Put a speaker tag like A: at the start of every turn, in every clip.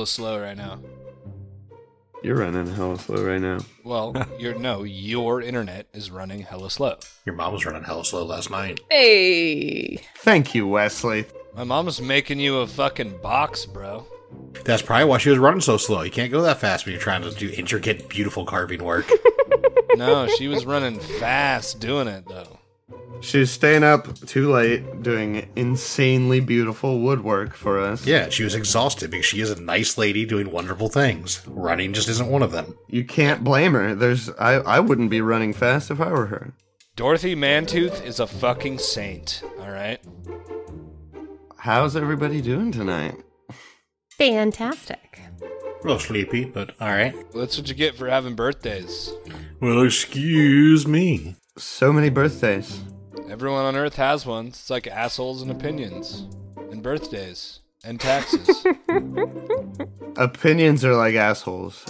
A: internet's running hella slow right now.
B: You're running hella slow right now.
A: Well, your no, your internet is running hella slow.
C: Your mom was running hella slow last night.
D: Hey.
B: Thank you, Wesley.
A: My mom's making you a fucking box, bro.
C: That's probably why she was running so slow. You can't go that fast when you're trying to do intricate, beautiful carving work.
A: No, she was running fast doing it though.
B: She's staying up too late doing insanely beautiful woodwork for us.
C: yeah, she was exhausted because she is a nice lady doing wonderful things. Running just isn't one of them.
B: You can't blame her. There's I, I wouldn't be running fast if I were her.
A: Dorothy Mantooth is a fucking saint, alright?
B: How's everybody doing tonight?
D: Fantastic.
C: A little sleepy, but alright.
A: That's what you get for having birthdays.
C: Well, excuse me.
B: So many birthdays.
A: Everyone on Earth has one. It's like assholes and opinions, and birthdays, and taxes.
B: Opinions are like assholes.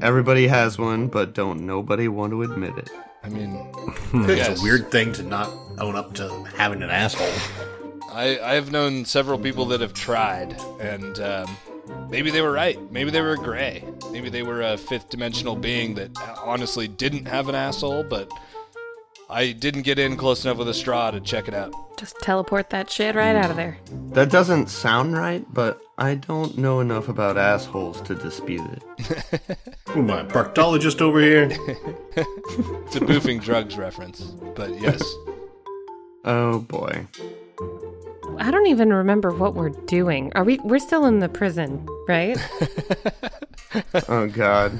B: Everybody has one, but don't nobody want to admit it.
A: I mean,
C: It's
A: Yes.
C: a weird thing to not own up to having an asshole.
A: I, I've known several people that have tried, and um, maybe they were right. Maybe they were gray. Maybe they were a fifth dimensional being that honestly didn't have an asshole, but I didn't get in close enough with a straw to check it out.
D: Just teleport that shit right out of there.
B: That doesn't sound right, but I don't know enough about assholes to dispute it.
C: Who am I, proctologist over here?
A: It's a boofing drugs reference, but yes.
B: Oh boy.
D: I don't even remember what we're doing. Are we? We're still in the prison, right?
B: Oh god.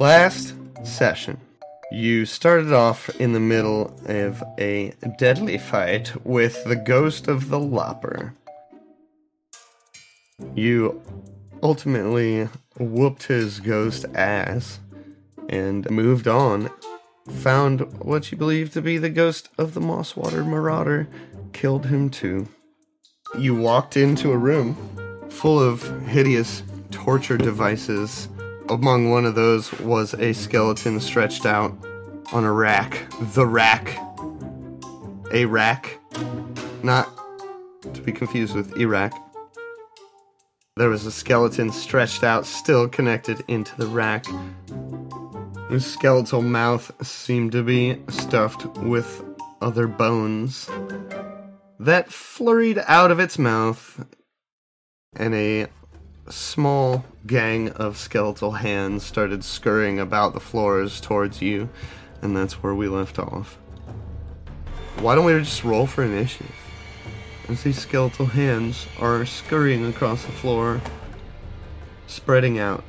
B: Last session, you started off in the middle of a deadly fight with the ghost of the Lopper. You ultimately whooped his ghost ass and moved on. Found what you believe to be the ghost of the Mosswater Marauder, killed him too. You walked into a room full of hideous torture devices. Among one of those was a skeleton stretched out on a rack. The rack. A rack. Not to be confused with Iraq. There was a skeleton stretched out, still connected into the rack. His skeletal mouth seemed to be stuffed with other bones that flurried out of its mouth and a small gang of skeletal hands started scurrying about the floors towards you, and that's where we left off. Why don't we just roll for initiative? As these skeletal hands are scurrying across the floor, spreading out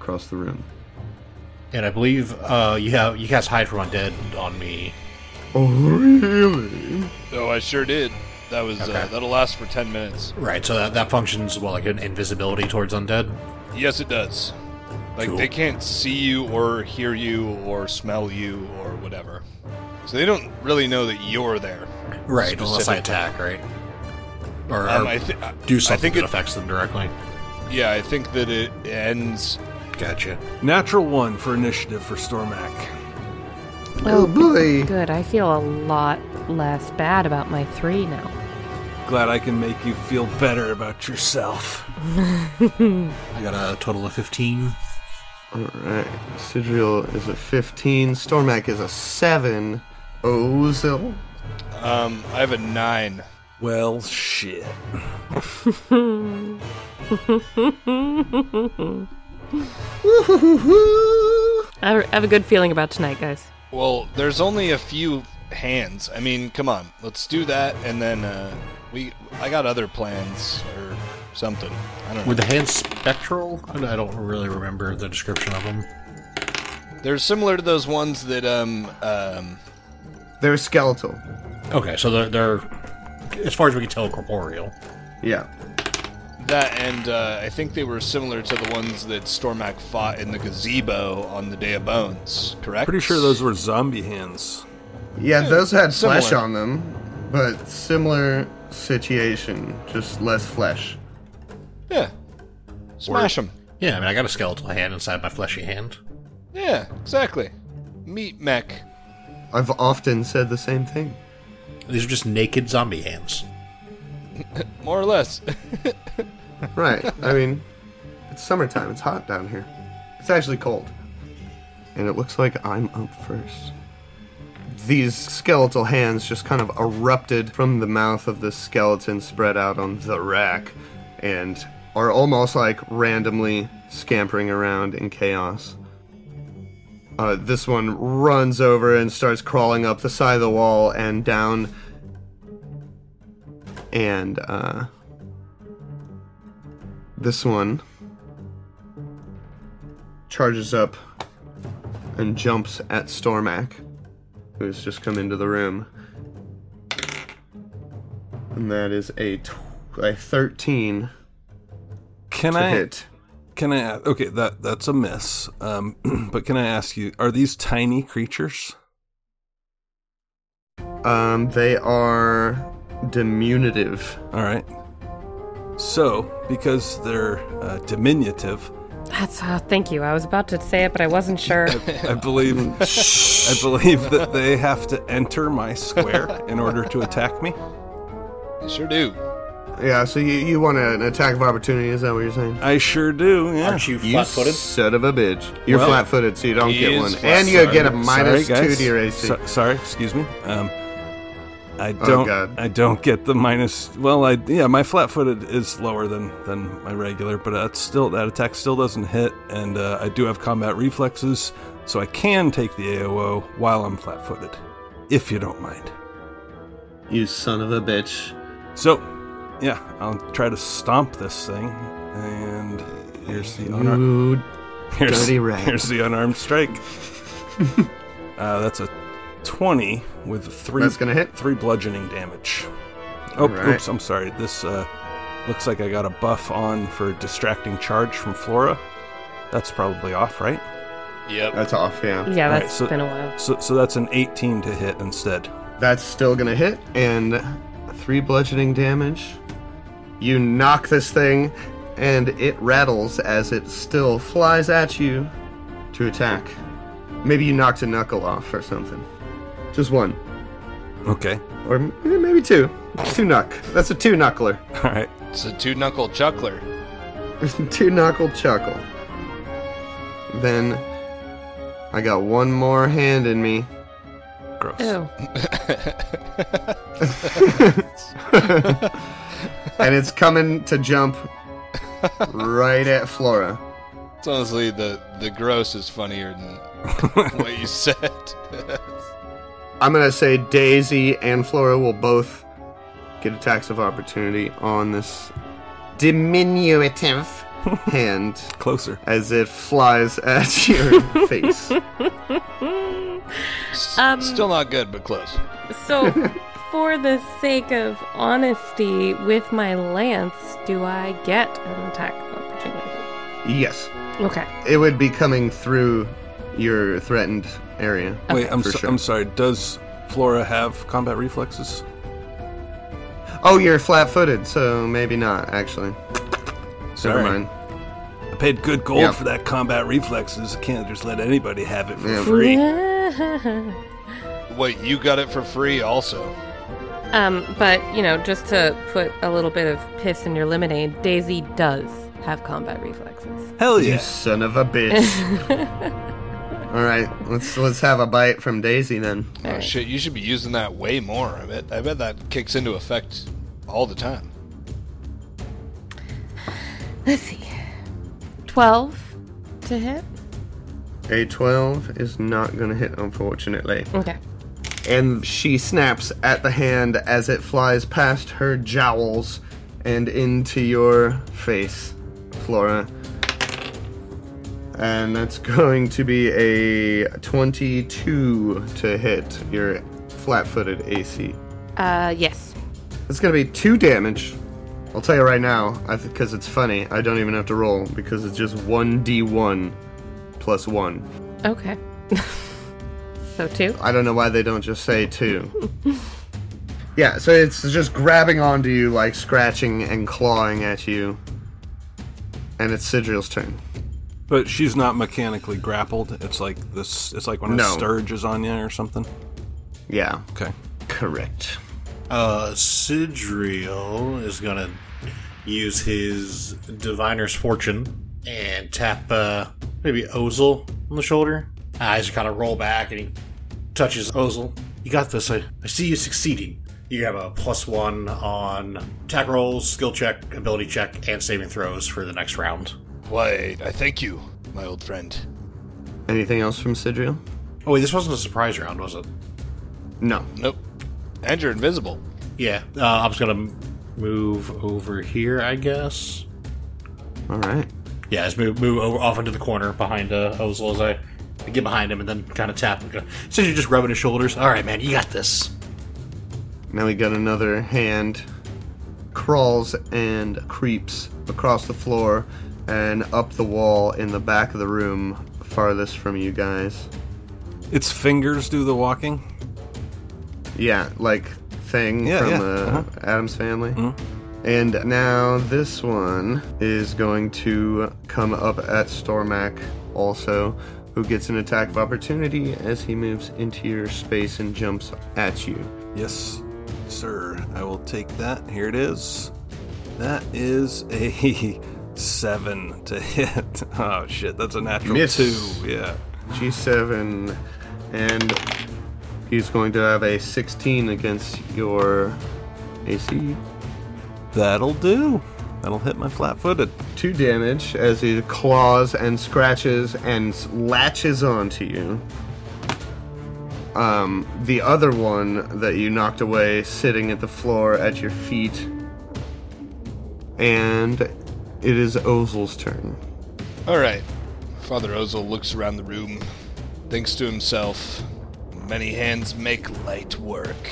B: across the room.
C: And I believe uh, you have you cast hide from undead on me.
B: Oh, really?
A: Oh, I sure did. That was uh, that'll last for ten minutes.
C: Right, so that, that functions well like an invisibility towards undead.
A: Yes, it does. Like
C: Cool.
A: they can't see you or hear you or smell you or whatever. So they don't really know that you're there.
C: Right, unless I attack, right? Or,
A: Um,
C: or
A: I, thi-
C: do
A: I
C: something
A: think
C: that
A: it,
C: affects them directly.
A: yeah, I think that it ends.
C: Gotcha.
E: Natural one for initiative for Stormak.
B: Oh boy!
D: Good. I feel a lot less bad about my three now.
E: Glad I can make you feel better about yourself.
C: I got a total of 15.
B: Alright, Sidriel is a 15, Stormak is a 7, Ozil.
A: Um, I have a nine.
E: Well, shit.
D: I have a good feeling about tonight, guys.
A: Well, there's only a few hands. I mean, come on, let's do that, and then uh, we. I got other plans or something. I don't know.
C: Were the hands spectral? I I don't really remember the description of them.
A: They're similar to those ones that um um.
B: They're skeletal.
C: Okay, so they're, they're as far as we can tell, corporeal.
B: Yeah.
A: That and uh, I think they were similar to the ones that Stormak fought in the gazebo on the Day of Bones. Correct?
E: Pretty sure those were zombie hands.
B: Yeah, those had
A: similar.
B: flesh on them, but similar situation, just less flesh.
A: Yeah. Smash them.
C: Yeah, I mean, I got a skeletal hand inside my fleshy hand.
A: Yeah, exactly. Meat mech.
B: I've often said the same thing.
C: These are just naked zombie hands.
A: More or less.
B: Right. I mean, it's summertime. It's hot down here. It's actually cold. And it looks like I'm up first. These skeletal hands just kind of erupted from the mouth of the skeleton spread out on the rack and are almost like randomly scampering around in chaos. Uh, this one runs over and starts crawling up the side of the wall and down. And, uh, this one charges up and jumps at Stormak, who's just come into the room. And that is a, tw- a 13
E: Can I
B: hit.
E: can I okay, that that's a miss. Um but can I ask you are these tiny creatures?
B: Um, they are diminutive.
E: All right. So, because they're uh, diminutive,
D: That's uh, thank you. I was about to say it, but I wasn't sure.
E: I believe I believe that they have to enter my square in order to attack me.
A: You sure do.
B: Yeah, so you, you want an attack of opportunity, is that what you're saying?
E: I sure do. Yeah.
C: Aren't you
B: You
C: flat-footed?
B: son of a bitch. You're
E: Well,
B: flat-footed, so you don't
A: he
B: get
A: is
B: one,
A: flat-
B: and you
A: sorry.
B: get a minus
E: sorry,
B: two
E: guys.
B: to your AC.
E: So- sorry, excuse me. Um, I
B: Oh,
E: don't.
B: God.
E: I don't get the minus. Well, I yeah, my flat-footed is lower than than my regular, but that's still that attack still doesn't hit, and uh, I do have combat reflexes, so I can take the AOO while I'm flat-footed, if you don't mind.
B: You son of a bitch.
E: So, yeah, I'll try to stomp this thing, and here's the unarmed. Here's, here's the unarmed strike. uh, that's a 20 with three
B: That's gonna hit.
E: three bludgeoning damage. Oh,
B: Alright.
E: oops, I'm sorry. This uh, looks like I got a buff on for distracting charge from Flora. That's probably off, right?
A: Yep.
B: That's off, yeah.
D: yeah,
E: Alright,
D: that's
E: so-
D: been a while.
E: So, so that's an 18 to hit instead.
B: That's still gonna hit, and three bludgeoning damage. You knock this thing, and it rattles as it still flies at you to attack. Maybe you knocked a knuckle off or something. Just one.
E: Okay.
B: Or maybe two. Two knuck. That's a two knuckler.
E: All right.
A: It's a two knuckle chuckler.
B: two knuckle chuckle. Then I got one more hand in me.
E: Gross.
D: Ew.
B: and it's coming to jump right at Flora.
A: It's honestly the the gross is funnier than what you said.
B: I'm gonna say Daisy and Flora will both get attacks of opportunity on this diminutive hand
E: Closer.
B: as it flies at your face.
A: S-
D: Um,
A: Still not good, but close.
D: So, for the sake of honesty, with my lance, do I get an attack of opportunity?
B: Yes,
D: Okay.
B: it would be coming through your threatened area.
E: Wait, I'm so,
B: sure.
E: I'm sorry. Does Flora have combat reflexes?
B: Oh, you're flat-footed, so maybe not. Actually,
E: Sorry.
B: never mind.
E: I paid good gold
B: Yeah.
E: for that combat reflexes. I can't just let anybody have it for
B: Yeah.
E: free.
A: Wait, you got it for free also.
D: um, but you know, just to put a little bit of piss in your lemonade, Daisy does have combat reflexes.
E: Hell yeah.
B: You son of a bitch. All right, let's let's have a bite from Daisy then.
A: Oh
D: Alright.
A: shit, you should be using that way more. I bet I bet that kicks into effect all the time.
D: Let's see. Twelve to hit.
B: A 12 is not going to hit, unfortunately.
D: Okay.
B: And she snaps at the hand as it flies past her jowls and into your face, Flora. And that's going to be a 22 to hit your flat footed AC.
D: Uh, yes.
B: It's going to be two damage. I'll tell you right now, because it's funny, I don't even have to roll because it's just 1d1 plus 1.
D: Okay. so two.
B: I don't know why they don't just say two. yeah, so it's just grabbing onto you, like scratching and clawing at you. And it's Sidril's turn.
E: But she's not mechanically grappled. It's like this. It's like when a
B: No.
E: stirge is on you or something.
B: Yeah,
E: Okay.
B: correct.
C: Uh, Sidriel is gonna use his Diviner's Fortune and tap uh, maybe Ozel on the shoulder. Eyes kind of roll back and he touches Ozel. You got this. I, I see you succeeding. You have a plus one on attack rolls, skill check, ability check, and saving throws for the next round.
A: Why, I thank you, my old friend.
B: Anything else from Sidriel?
C: Oh wait, this wasn't a surprise round, was it?
B: No.
A: Nope. And you're invisible.
C: Yeah, uh, I'm just gonna move over here, I guess.
B: All right.
C: Yeah, just move move over off into the corner behind uh, Ozel as I, I get behind him and then kind of tap him. So you're just rubbing his shoulders. All right, man, you got this.
B: Now we got another hand crawls and creeps across the floor and up the wall in the back of the room farthest from you guys.
E: Its fingers do the walking.
B: Yeah, like thing
E: Yeah,
B: from
E: yeah,
B: uh,
E: uh-huh.
B: Addams Family. And now this one is going to come up at Stormak also, who gets an attack of opportunity as he moves into your space and jumps at you.
E: Yes, sir. I will take that. Here it is. That is a seven to hit. Oh shit, that's a natural
B: Miss.
E: two. Yeah.
B: G7, and he's going to have a 16 against your AC.
E: That'll do. That'll hit my flat footed.
B: Two damage as he claws and scratches and latches onto you. Um, the other one that you knocked away sitting at the floor at your feet. And it is Ozel's turn.
A: All right. Father Ozel looks around the room, thinks to himself, many hands make light work.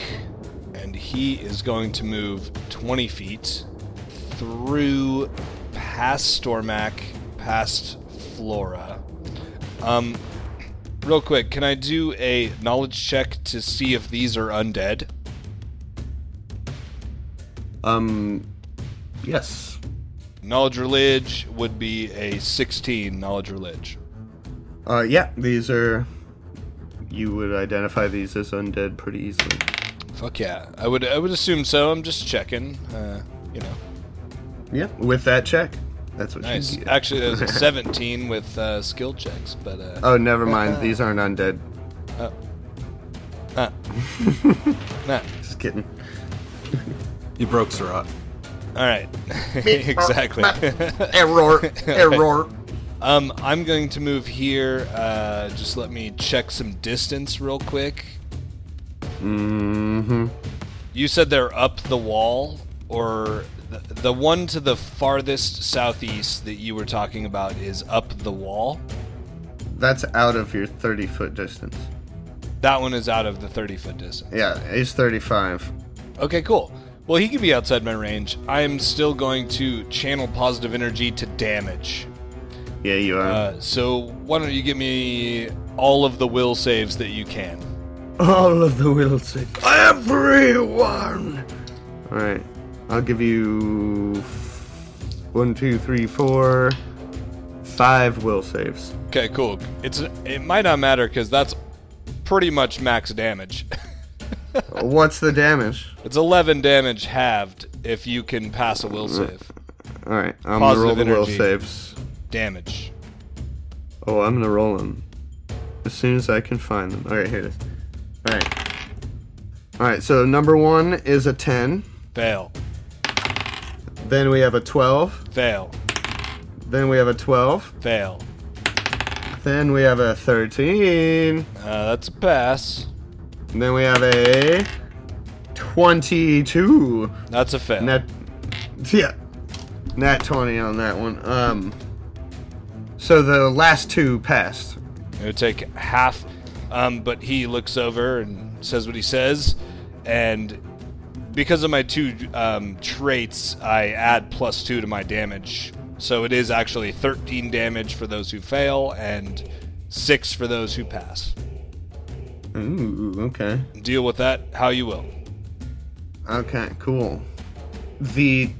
A: And he is going to move 20 feet through past Stormak, past Flora. Um, real quick, can I do a knowledge check to see if these are undead?
B: Um, yes.
A: Knowledge Religion would be a 16 Knowledge Religion.
B: Uh, yeah, these are. You would identify these as undead pretty easily.
A: Fuck yeah. I would I would assume so. I'm just checking. Uh, you know.
B: Yeah, with that check. That's what
A: Nice.
B: you get.
A: Actually, there's a 17 with uh, skill checks, but uh,
B: Oh, never mind. These aren't undead. Oh.
A: Uh, nah.
B: Just kidding.
E: You broke Surat.
A: All right. exactly.
B: Error. Error.
A: um, I'm going to move here. Uh, just let me check some distance real quick.
B: Mm-hmm.
A: You said they're up the wall, or the, the one to the farthest southeast that you were talking about is up the wall.
B: That's out of your 30 foot distance.
A: That one is out of the 30 foot distance.
B: Yeah, he's 35.
A: Okay, cool. Well, he can be outside my range. I am still going to channel positive energy to damage.
B: Yeah, you are.
A: Uh, so why don't you give me all of the will saves that you can?
B: All of the will saves. Everyone! Alright. I'll give you. One, two, three, four. Five will saves.
A: Okay, cool. It's it might not matter because that's pretty much max damage.
B: What's the damage?
A: it's 11 damage halved if you can pass a will save.
B: Alright, I'm gonna
A: Positive
B: roll the will
A: energy.
B: saves.
A: Damage.
B: Oh, I'm gonna roll them as soon as I can find them. All right, here it is. All right. All right. So number one is a ten.
A: Fail.
B: Then we have a twelve.
A: Fail.
B: Then we have a twelve.
A: Fail.
B: Then we have a thirteen.
A: Uh, that's a pass.
B: And then we have a twenty-two.
A: That's a fail.
B: Net. Yeah. Nat twenty on that one. Um. So the last two passed.
A: It would take half. Um, but he looks over and says what he says, and because of my two um, traits, I add plus two to my damage. So it is actually 13 damage for those who fail and six for those who pass.
B: Ooh. Okay.
A: Deal with that how you will.
B: Okay, cool. The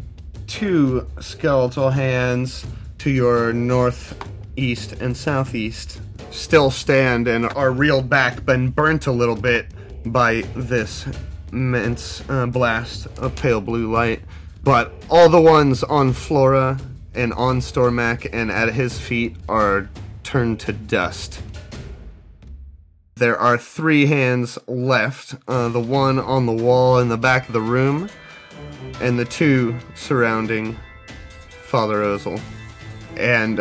B: two skeletal hands to your northeast and southeast still stand and are reeled back, been burnt a little bit by this immense uh, blast of pale blue light. But all the ones on Flora and on Stormak and at his feet are turned to dust. There are three hands left uh, the one on the wall in the back of the room, and the two surrounding Father Ozel. And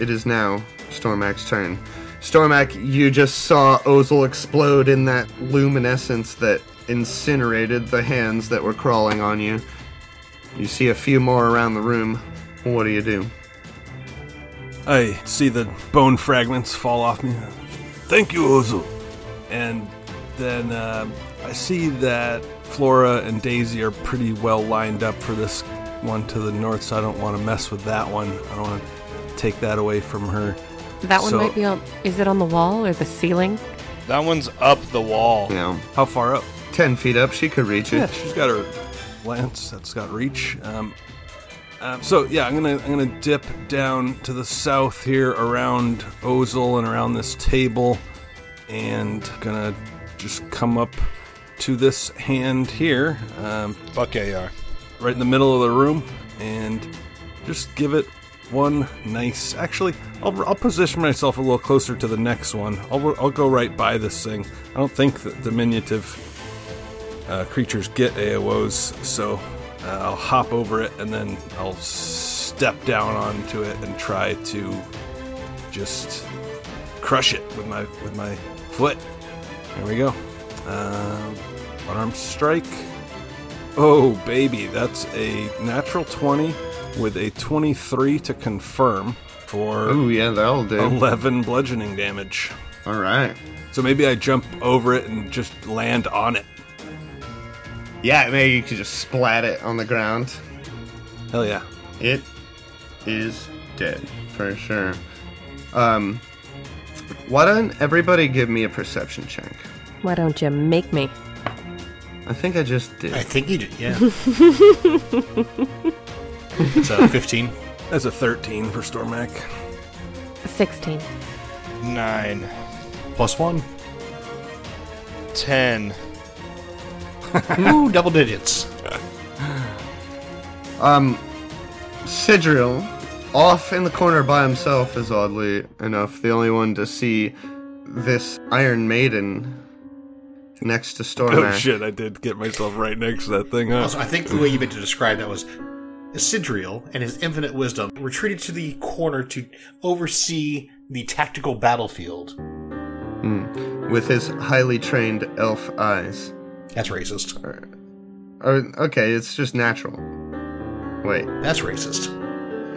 B: it is now Stormak's turn. Stormak, you just saw Ozel explode in that luminescence that incinerated the hands that were crawling on you. You see a few more around the room. What do you do?
E: I see the bone fragments fall off me. Thank you, Ozu. And then um I see that Flora and Daisy are pretty well lined up for this one to the north, so I don't want to mess with that one. I don't want to take that away from her.
D: That one
E: So-
D: might be on. Is it on the wall or the ceiling?
A: That one's up the wall.
B: Yeah.
E: How far up?
B: 10 feet up, she could reach it.
E: Yeah, she's got her lance that's got reach. Um, um, so yeah, I'm gonna I'm gonna dip down to the south here around Ozel and around this table, and gonna just come up to this hand here, um,
A: Fuck AR.
E: right in the middle of the room, and just give it one nice. Actually, I'll, I'll position myself a little closer to the next one. I'll I'll go right by this thing. I don't think that diminutive uh, creatures get AOs, so uh, I'll hop over it and then I'll step down onto it and try to just crush it with my with my foot. There we go. Um, one arm strike. Oh baby, that's a natural twenty with a twenty-three to confirm for
B: Ooh, yeah, that'll do.
E: eleven bludgeoning damage.
B: All right.
E: So maybe I jump over it and just land on it.
B: Yeah, maybe you could just splat it on the ground.
E: Hell yeah.
B: It is dead for sure. Um, why don't everybody give me a perception check?
D: Why don't you make me?
B: I think I just did.
C: I think you did, yeah. so 15.
E: That's a 13 for Stormak.
D: 16.
A: Nine.
C: Plus one.
A: Ten.
C: Ooh, double digits.
B: Um, Sidril, off in the corner by himself, is oddly enough the only one to see this Iron Maiden next to Stormak.
E: Oh shit, I did get myself right next to that thing, huh?
C: Also, I think the way you meant to describe that was Sidriel and his infinite wisdom retreated to the corner to oversee the tactical battlefield.
B: Hmm. With his highly trained elf eyes.
C: That's racist.
B: Oh, okay, it's just natural. Wait,
C: That's racist.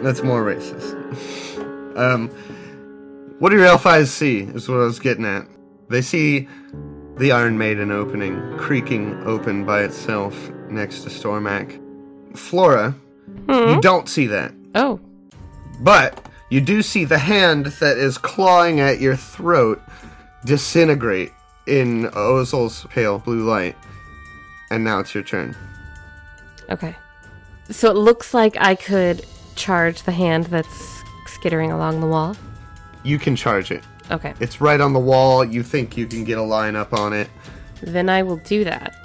B: that's more racist. um, what do your elf eyes see? Is what I was getting at. They see the Iron Maiden opening, creaking open by itself next to Stormak. Flora, you don't see that.
D: Oh,
B: But you do see the hand that is clawing at your throat disintegrate in Ozel's pale blue light. And now it's your turn.
D: okay. So it looks like I could charge the hand that's skittering along the wall.
B: You can charge it.
D: Okay.
B: It's right on the wall. You think you can get a line up on it.
D: Then I will do that.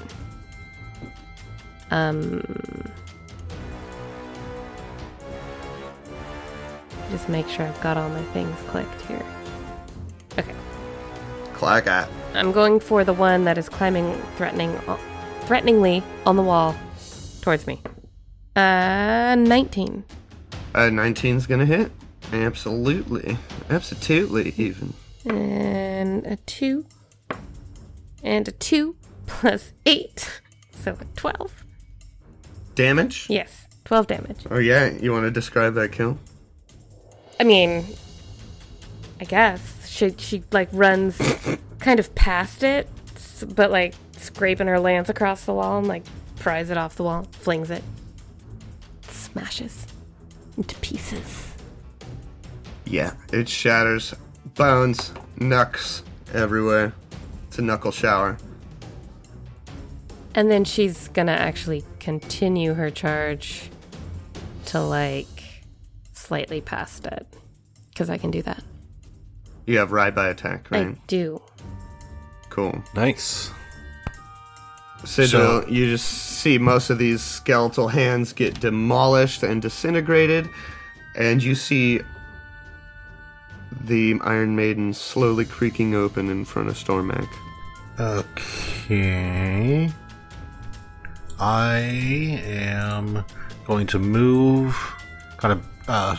D: Um. Just make sure I've got all my things clicked here. Okay.
B: Clack at.
D: I'm going for the one that is climbing, threatening, threateningly on the wall towards me. Uh, 19.
B: Uh, 19's gonna hit. Absolutely. Absolutely, even.
D: And a 2. And a 2 plus 8. So a 12.
B: Damage?
D: Yes, 12 damage.
B: Oh, yeah. You want to describe that kill?
D: I mean, I guess she she like runs kind of past it, but like scraping her lance across the wall and like pries it off the wall, flings it, smashes into pieces.
B: Yeah. It shatters. Bones, knucks everywhere. It's a knuckle shower.
D: And then she's gonna actually continue her charge to like slightly past it, because I can do that.
B: You have ride by attack, right?
D: I do.
B: Cool.
E: Nice.
B: Sigil,
C: So-
B: you just see most of these skeletal hands get demolished and disintegrated, and you see the Iron Maiden slowly creaking open in front of Stormak.
C: Okay. I am going to move kind of uh,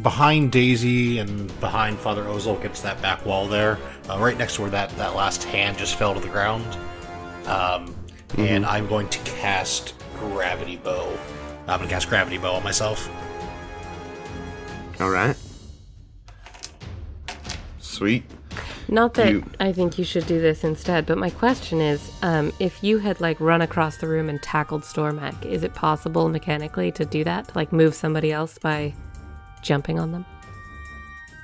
C: behind Daisy and behind Father Ozel gets that back wall there, uh, right next to where that, that last hand just fell to the ground. Um, And I'm going to cast Gravity Bow. I'm going to cast Gravity Bow on myself.
B: All right. Sweet.
D: Not that
B: You-
D: I think you should do this instead, but my question is, um, if you had like run across the room and tackled Stormak, is it possible mechanically to do that? To, like move somebody else by jumping on them?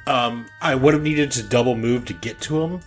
C: Um, I would have needed to double move to get to him.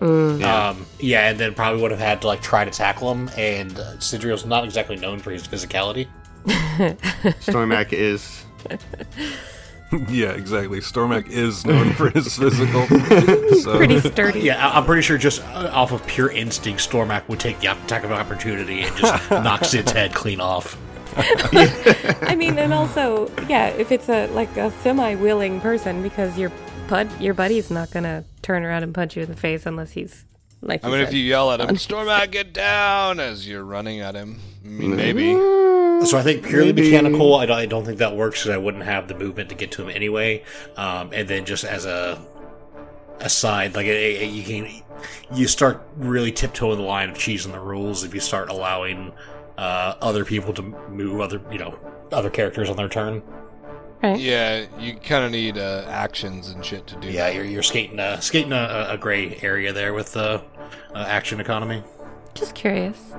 B: Yeah.
C: Um, yeah, and then probably would have had to like try to tackle him. And uh, Sidrio's not exactly known for his physicality.
B: Stormak is.
E: yeah, exactly. Stormak is known for his physical. So
D: Pretty sturdy.
C: Yeah, I- I'm pretty sure just uh, off of pure instinct, Stormak would take the attack of opportunity and just knock Sid's head clean off.
D: I mean, and also, yeah, if it's a like a semi-willing person, because your bud, your buddy's not gonna turn around and punch you in the face unless he's like.
A: I
D: you
A: mean, if you yell at him, Stormak, get down, as you're running at him. I mean, maybe.
C: So I think purely
B: Maybe.
C: mechanical, I don't, I don't think that works because I wouldn't have the movement to get to him anyway. Um, and then just as a aside, like you can, you start really tiptoeing the line of cheese and the rules if you start allowing uh, other people to move other, you know, other characters on their turn.
D: right?
A: Yeah, you kind of need uh, actions and shit to do
C: Yeah,
A: that.
C: you're, you're skating a skating a, a gray area there with the uh, action economy.
D: Just curious.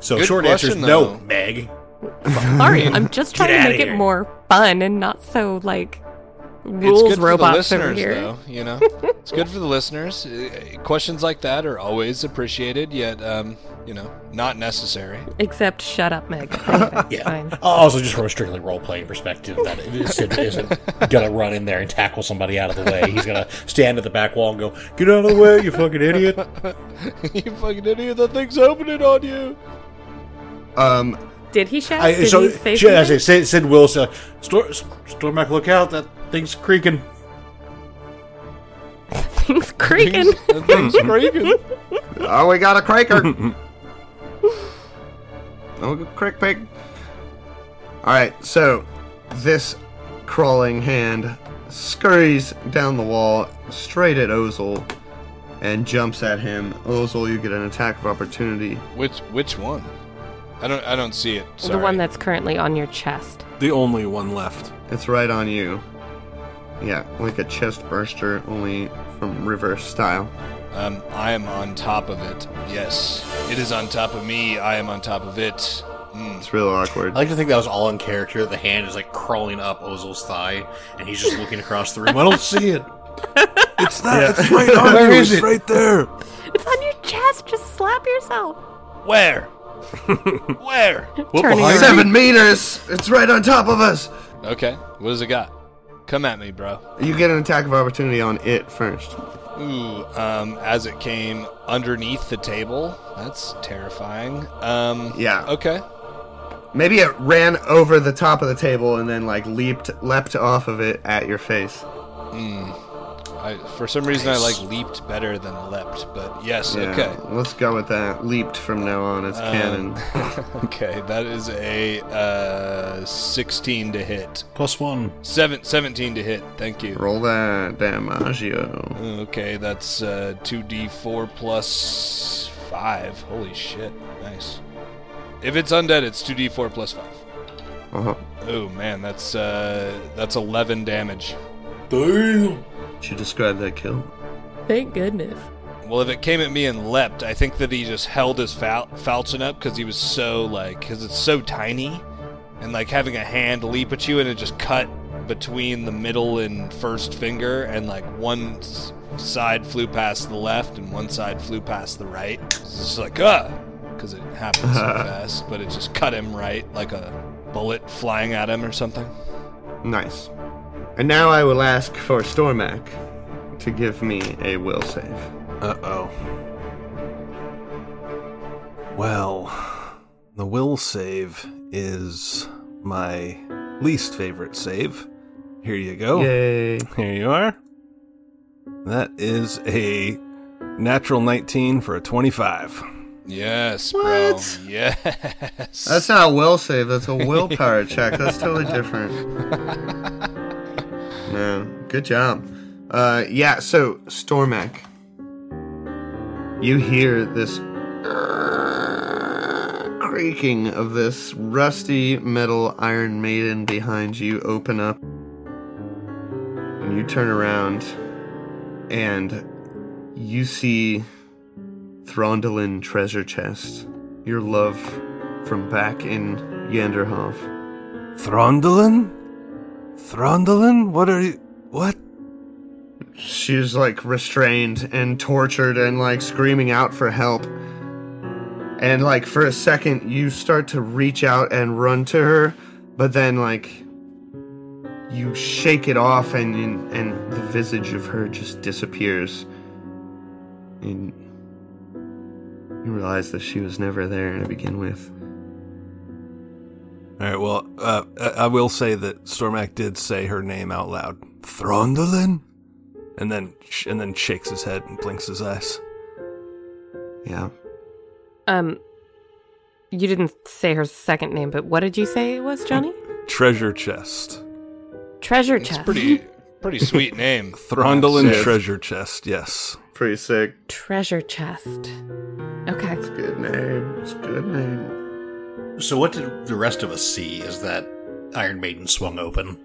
C: So
A: Good
C: short answer is no,
A: though.
C: Meg.
D: Sorry, I'm just trying to make it
C: here.
D: more fun and not so like
A: It's
D: rules
A: good for the
D: robots over
A: listeners,
D: here.
A: though. You know, it's good for the listeners. Uh, Questions like that are always appreciated, yet, um, you know, not necessary.
D: Except shut up, Meg. Anyway,
C: Yeah.
D: Fine.
C: Also, just from a strictly role playing perspective, that Sid isn't gonna run in there and tackle somebody out of the way. He's gonna stand at the back wall and go, "Get out of the way, you fucking idiot!"
A: you fucking idiot! That thing's opening on you.
B: Um,
D: Did he shout?
C: I,
D: Did
C: so,
D: he say
C: shit, I say,
D: something?
C: Sid, Sid will say, "Stor- Stormak, look out! That thing's creaking."
D: Things creaking.
A: That thing's creaking.
B: oh, we got a cracker. oh, good crick pig. All right, so this crawling hand scurries down the wall straight at Ozil and jumps at him. Ozil, you get an attack of opportunity.
A: Which which one? I don't I don't see it.
D: the one that's currently on your chest.
E: the only one left.
B: It's right on you. Yeah, like a chest burster, only from reverse style.
A: Um, I am on top of it. Yes, it is on top of me. I am on top of it. Mm.
B: It's real awkward.
C: I like to think that was all in character. The hand is like crawling up Ozil's thigh, and he's just looking across the room. I don't see it.
E: It's that. It's right on
C: Where
E: you.
C: is
E: It's
C: it?
E: right there.
D: It's on your chest. Just slap yourself.
A: Where? Where?
C: What
D: Turning
C: behind
D: around.
C: you?
B: Seven meters! It's right on top of us!
A: Okay. What does it got? Come at me, bro.
B: You get an attack of opportunity on it first.
A: Ooh, um, as it came underneath the table. That's terrifying. Um,
B: Yeah.
A: Okay.
B: Maybe it ran over the top of the table and then like leaped leapt off of it at your face.
A: I, for some reason, I like leaped better than leapt, but yes,
B: Yeah.
A: okay.
B: Let's go with that. Leaped from now on as canon.
A: Okay, that is a uh, 16 to hit.
C: Plus one.
A: Seven, 17 to hit, thank you.
B: Roll that damaggio.
A: Okay, that's uh, 2d4 plus 5. Holy shit, nice. If it's undead, it's 2d4 plus 5.
B: Uh-huh.
A: Oh man, that's uh, that's 11 damage.
C: Damn.
B: Should describe that kill.
D: Thank goodness.
A: Well, if it came at me and leapt, I think that he just held his fal- falchion up because he was so like, because it's so tiny, and like having a hand leap at you and it just cut between the middle and first finger, and like one side flew past the left and one side flew past the right. It's just like ah, because it happened so fast, but it just cut him right, like a bullet flying at him or something.
B: Nice. And now I will ask for Stormak to give me a will save.
E: Uh oh. Well, the will save is my least favorite save. Here you go.
B: Yay.
E: Here you are. That is a natural 19 for a 25.
A: Yes, bro.
B: What?
A: Yes.
B: That's not a will save, that's a willpower check. That's totally different. Good job. Uh, yeah, so, Stormak. You hear this creaking of this rusty metal Iron Maiden behind you open up. And you turn around and you see Throndelin treasure chest. Your love from back in Janderhoff.
E: Throndelin? Throndelin? What are you. What?
B: She's like restrained and tortured and like screaming out for help. And like for a second, you start to reach out and run to her, but then like you shake it off and and the visage of her just disappears. And you realize that she was never there to begin with.
E: All right, well, uh, I I will say that Stormak did say her name out loud. Throndelin? And then, sh- and then shakes his head and blinks his eyes.
B: Yeah.
D: Um, you didn't say her second name, but what did you say it was, Johnny?
E: Treasure chest.
D: Treasure
A: It's
D: chest.
A: pretty pretty sweet name.
E: Throndelin
B: Yes.
E: treasure chest, yes.
B: Pretty sick.
D: Treasure chest. Okay.
B: It's Good name. It's a good name.
C: So, what did the rest of us see as that Iron Maiden swung open?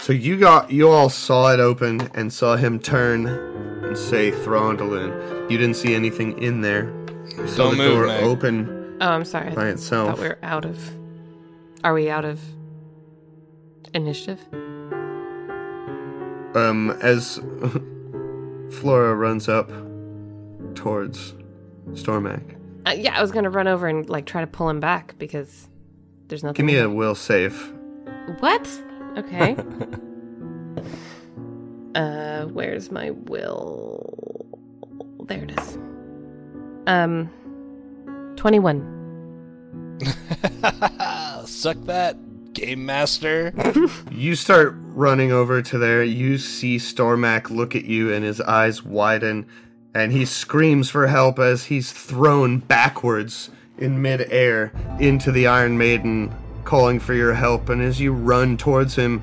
B: So you got you all saw it open and saw him turn and say Throndelin. You didn't see anything in there. You saw
A: Don't
B: the
A: move,
B: door
A: Meg.
B: open
D: Oh, I'm sorry.
B: by
D: I
B: itself.
D: thought we were out of. Are we out of initiative?
B: Um, as Flora runs up towards Stormak.
D: Uh, yeah, I was gonna run over and like try to pull him back because there's nothing.
B: Give me
D: in
B: a will save.
D: what? Okay. uh, where's my will? There it is. Um, twenty-one.
A: Suck that, game master.
B: You start running over to there. You see Stormak look at you, and his eyes widen, and he screams for help as he's thrown backwards in midair into the Iron Maiden, calling for your help. And as you run towards him,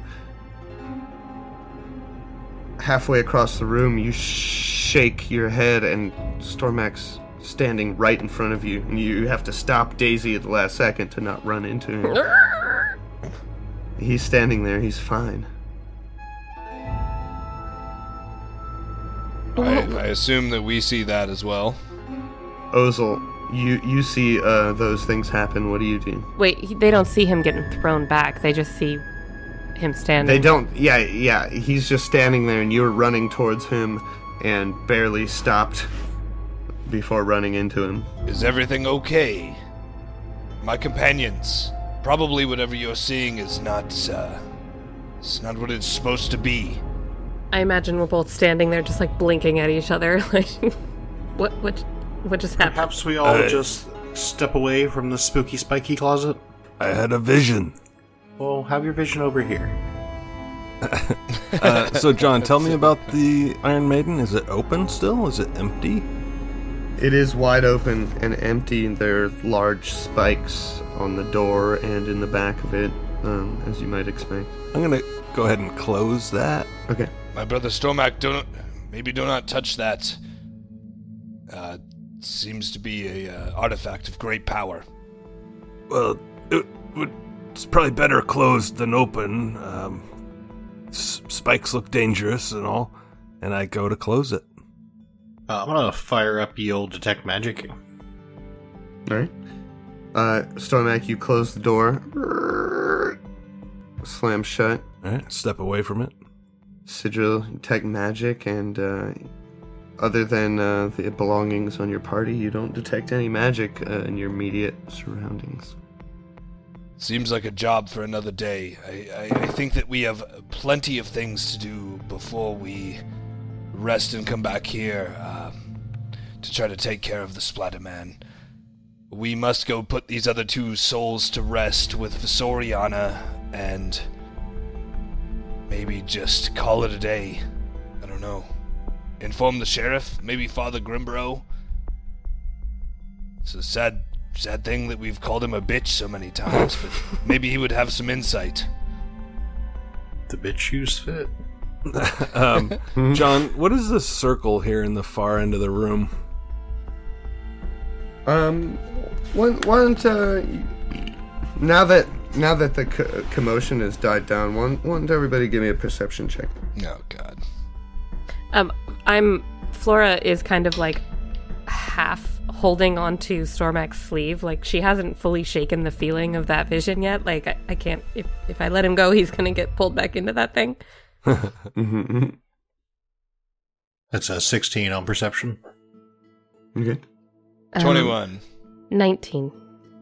B: halfway across the room, you shake your head, and Stormak's standing right in front of you, and you have to stop Daisy at the last second to not run into him. He's standing there. He's fine.
A: I, I assume that we see that as well.
B: Ozil, you you see uh, those things happen. What do you do?
D: Wait, he- they don't see him getting thrown back. They just see him standing.
B: They don't. Yeah, yeah. He's just standing there, and you're running towards him, and barely stopped before running into him.
A: Is everything okay? My companions, probably whatever you're seeing is not, uh, it's not what it's supposed to be.
D: I imagine we're both standing there, just like blinking at each other. Like, what? What? What just happened?
C: Perhaps we all
E: Uh,
C: just step away from the spooky, spiky closet?
E: I had a vision.
C: Well, have your vision over here.
E: Uh, so, John, tell me about the Iron Maiden. Is it open still? Is it empty?
B: It is wide open and empty. There are large spikes on the door and in the back of it, um, as you might expect.
E: I'm gonna go ahead and close that.
B: Okay.
A: My brother Stomak, don't maybe do not touch that. Uh, seems to be a uh, artifact of great power.
E: Well, it would. It's probably better closed than open. Um, s- spikes look dangerous and all, and I go to close it.
C: Uh, I'm gonna fire up the old detect magic.
B: All right. Uh, Stormak, you close the door. Slam shut.
E: All right, step away from it.
B: Sigil, detect magic, and uh, other than uh, the belongings on your party, you don't detect any magic uh, in your immediate surroundings.
A: Seems like a job for another day. I, I, I think that we have plenty of things to do before we rest and come back here um, to try to take care of the Splatter Man. we must go put these other two souls to rest with Vesorianna and maybe just call it a day. I don't know. Inform the sheriff, maybe Father Grimburrow. It's a sad, sad thing that we've called him a bitch so many times, but maybe he would have some insight.
C: The bitch shoes fit.
E: Um, John, what is this circle here in the far end of the room?
B: Um, why, why don't uh, now that now that the co- commotion has died down, why, don't- why don't everybody give me a perception check?
A: Oh, God.
D: Um, I'm Flora is kind of like half holding onto Stormak's sleeve, like she hasn't fully shaken the feeling of that vision yet. Like I, I can't if if I let him go, he's gonna get pulled back into that thing.
B: Mm-hmm.
C: That's a 16 on perception.
B: Okay.
D: Um,
A: 21.
D: Nineteen.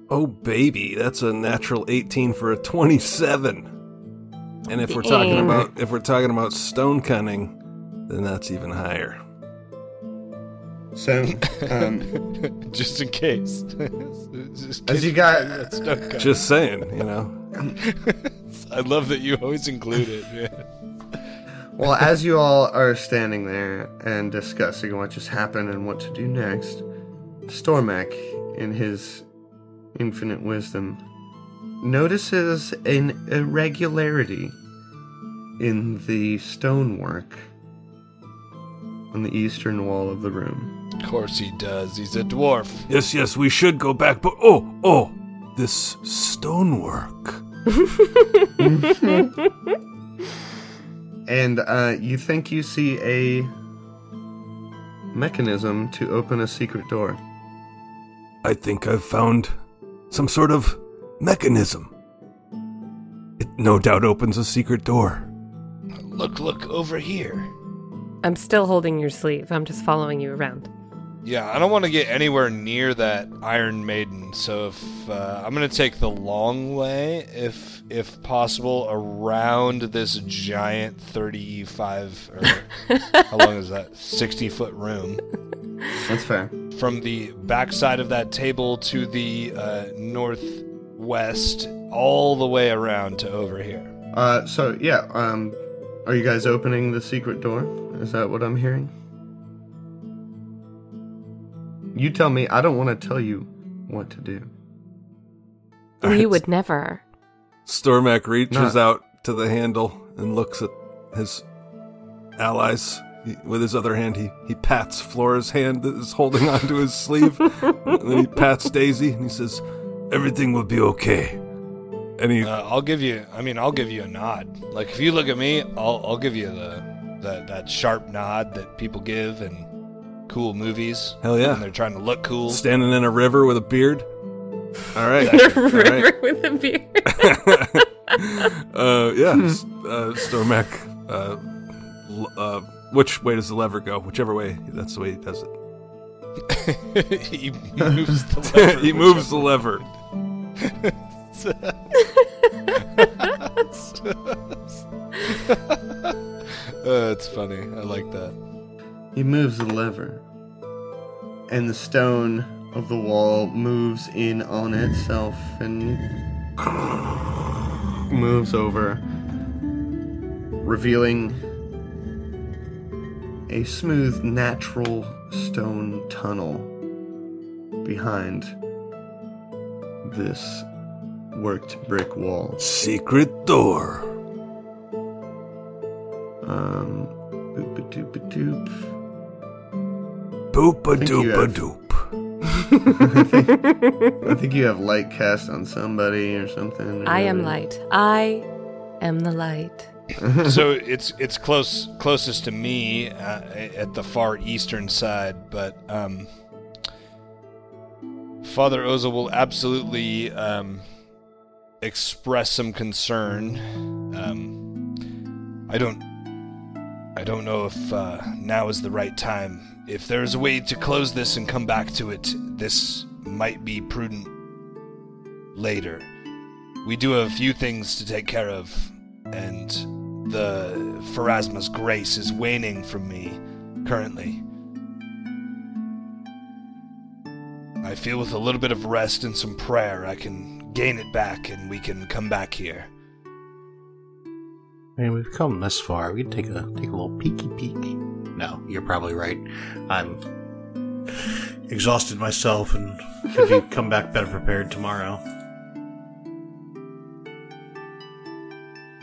E: Oh, baby, that's a natural 18 for a 27. And if we're talking about if we're talking about stone cunning, then that's even higher.
B: So, um,
A: Just in case. Just
B: As you got-
A: that's no.
E: Just saying, you know.
A: I love that you always include it. Yeah.
B: well, as you all are standing there and discussing what just happened and what to do next, Stormak, in his infinite wisdom, notices an irregularity in the stonework on the eastern wall of the room.
A: Of course he does. He's a dwarf.
E: Yes, yes, we should go back, but oh, oh, this stonework.
B: And uh, you think you see a mechanism to open a secret door.
E: I think I've found some sort of mechanism. It no doubt opens a secret door.
A: Look, look over here.
D: I'm still holding your sleeve. I'm just following you around.
A: Yeah, I don't want to get anywhere near that Iron Maiden, so if uh, I'm gonna take the long way, if if possible, around this giant 35 or how long is that? 60 foot room.
B: That's fair.
A: From the backside of that table to the uh, northwest, all the way around to over here.
B: Uh, so yeah, um, are you guys opening the secret door? Is that what I'm hearing? You tell me. I don't want to tell you what to do.
D: You would never.
E: Stormak reaches
B: Not-
E: out to the handle and looks at his allies. He, with his other hand, he, he pats Flora's hand that is holding onto his sleeve. and then he pats Daisy and he says, Everything will be okay. And he,
A: Uh, I'll give you. I mean, I'll give you a nod. Like if you look at me, I'll I'll give you the that that sharp nod that people give in cool movies.
E: Hell yeah.
A: When they're trying to look cool.
E: standing in a river with a beard. All right.
A: Exactly.
E: All right.
D: River with a beard.
E: uh, yeah, S- uh, Stormak. Uh, uh, which way does the lever go? Whichever way. That's the way he does it.
A: he, he moves the lever.
E: he moves the lever.
A: Uh, it's funny. I like that.
B: He moves the lever, and the stone of the wall moves in on itself and moves over, revealing a smooth, natural stone tunnel behind this worked brick wall.
E: Secret door.
B: Um, boop a doop a doop.
E: Boopa
B: think you
E: doopa
B: have-
E: doop.
B: I think you have light cast on somebody or something. or
D: I am light. I am the light.
A: So it's it's close closest to me uh, at the far eastern side, but um, Father Ozel will absolutely um, express some concern. Um, I don't I don't know if uh, now is the right time. If there is a way to close this and come back to it, this might be prudent later. We do have a few things to take care of, and the Pharasma's grace is waning from me currently. I feel with a little bit of rest and some prayer, I can gain it back and we can come back here.
C: I mean, we've come this far. We can take a take a little peeky peek. No, you're probably right. I'm exhausted myself, and if you come back better prepared tomorrow.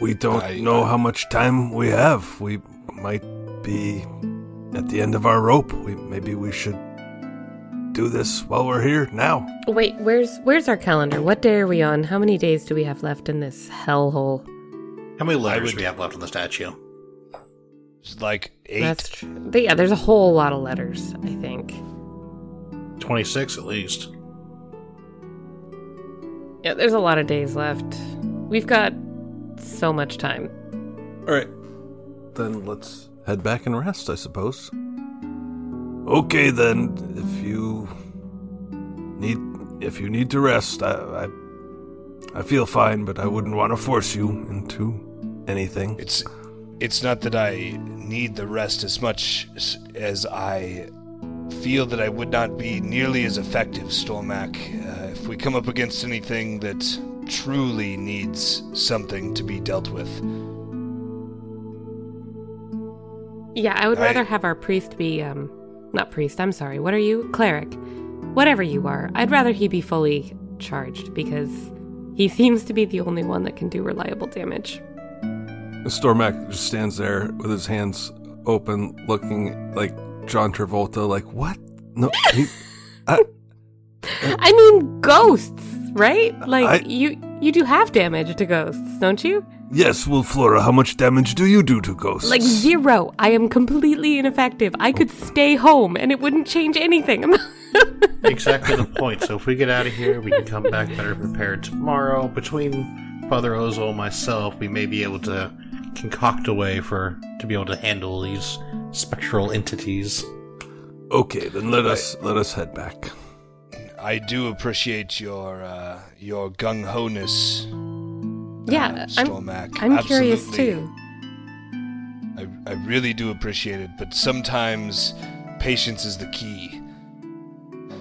E: We don't
A: I-
E: know how much time we have. We might be at the end of our rope. We maybe we should do this while we're here now.
D: Wait, where's where's our calendar? What day are we on? How many days do we have left in this hellhole?
C: How many letters
A: would-
C: do we have left on the statue?
A: It's like eight.
D: That's true. But yeah, there's a whole lot of letters, I think.
C: Twenty six at least.
D: Yeah, there's a lot of days left. We've got so much time.
E: All right. Then let's head back and rest, I suppose. Okay, then. If you need if you need to rest, I I, I feel fine, but I wouldn't want to force you into anything.
A: It's it's not that I need the rest as much as I feel that I would not be nearly as effective, Stormak, uh, if we come up against anything that truly needs something to be dealt with.
D: Yeah, I would
A: I-
D: rather have our priest be um not priest, I'm sorry. What are you? Cleric. Whatever you are. I'd rather he be fully charged because he seems to be the only one that can do reliable damage.
E: Stormak just stands there with his hands open, looking like John Travolta. Like what? No, he, I,
D: I mean ghosts, right? Like
E: I-
D: you you do have damage to ghosts, don't you?
E: yes. Well, Flora, how much damage do you do to ghosts?
D: Like zero. I am completely ineffective. I could oh. stay home and it wouldn't change anything.
C: Exactly the point. So if we get out of here, we can come back better prepared tomorrow. Between Father Ozel and myself, we may be able to concoct a way for to be able to handle these spectral entities.
E: Okay, then let us let us head back.
A: I do appreciate your uh, your gung ho ness.
D: yeah, I'm
A: Stormak.
D: I'm curious
A: Absolutely.
D: too.
A: I, I really do appreciate it, but sometimes patience is the key.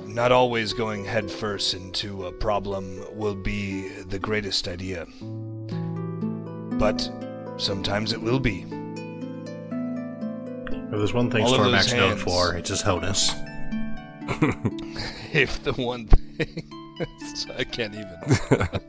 A: Not always going headfirst into a problem will be the greatest idea. But sometimes it will be.
C: If there's one thing
A: All of
C: Stormak's known for, it's his honus.
A: If the one thing. I can't even.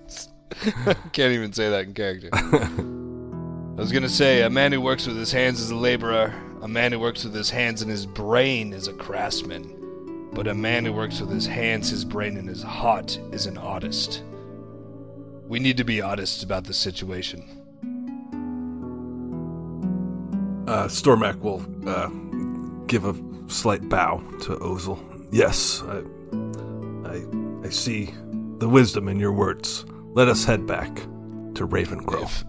A: Can't even say that in character. I was gonna say, a man who works with his hands is a laborer. A man who works with his hands and his brain is a craftsman. But a man who works with his hands, his brain, and his heart is an artist. We need to be honest about the situation.
E: Uh, Stormak will uh, give a slight bow to Ozel. Yes, I, I, I see the wisdom in your words. Let us head back to Ravengrove.
A: If,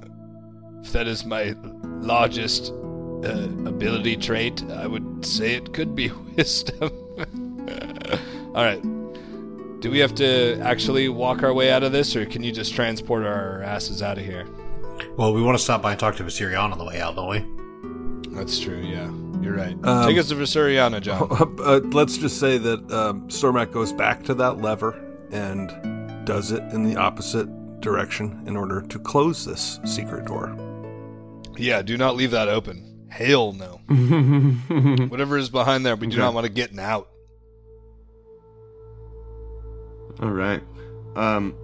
A: if that is my largest uh, ability trait, I would say it could be wisdom. All right. Do we have to actually walk our way out of this, or can you just transport our asses out of here?
C: Well, we want to stop by and talk to Viserion on the way out, don't we?
A: That's true. Yeah, you're right.
E: Um,
A: Take us to Vesorianna, John.
E: uh, let's just say that um, Stormak goes back to that lever and does it in the opposite direction in order to close this secret door.
A: yeah, do not leave that open. Hell no. Whatever is behind there, we do
B: Okay.
A: not want to get out.
B: All right. Um,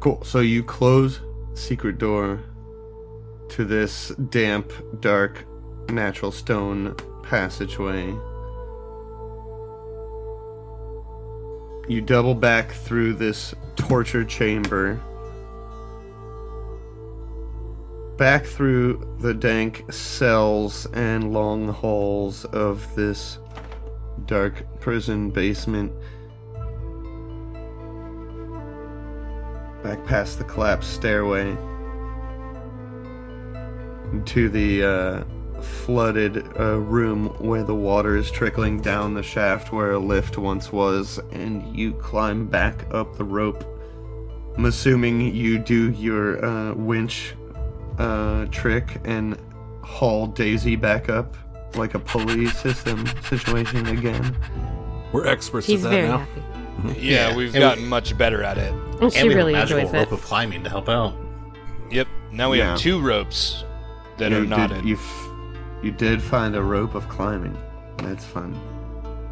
B: cool. So you close secret door to this damp, dark, natural stone passageway. You double back through this torture chamber. Back through the dank cells and long halls of this dark prison basement. back past the collapsed stairway to the uh, flooded uh, room where the water is trickling down the shaft where a lift once was, and you climb back up the rope. I'm assuming you do your uh, winch uh, trick and haul Daisy back up like a pulley system situation again.
E: We're experts
D: He's
E: at that
D: very
E: now.
D: happy.
A: Yeah,
C: Yeah,
A: we've
C: and
A: gotten much better at it.
D: And she
C: and we
D: really
C: have a magical
D: enjoys it.
C: rope of climbing to help out.
A: Yep. Now we
B: Yeah.
A: have two ropes that
B: you
A: are knotted.
B: Did, you, did find a rope of climbing. That's fun.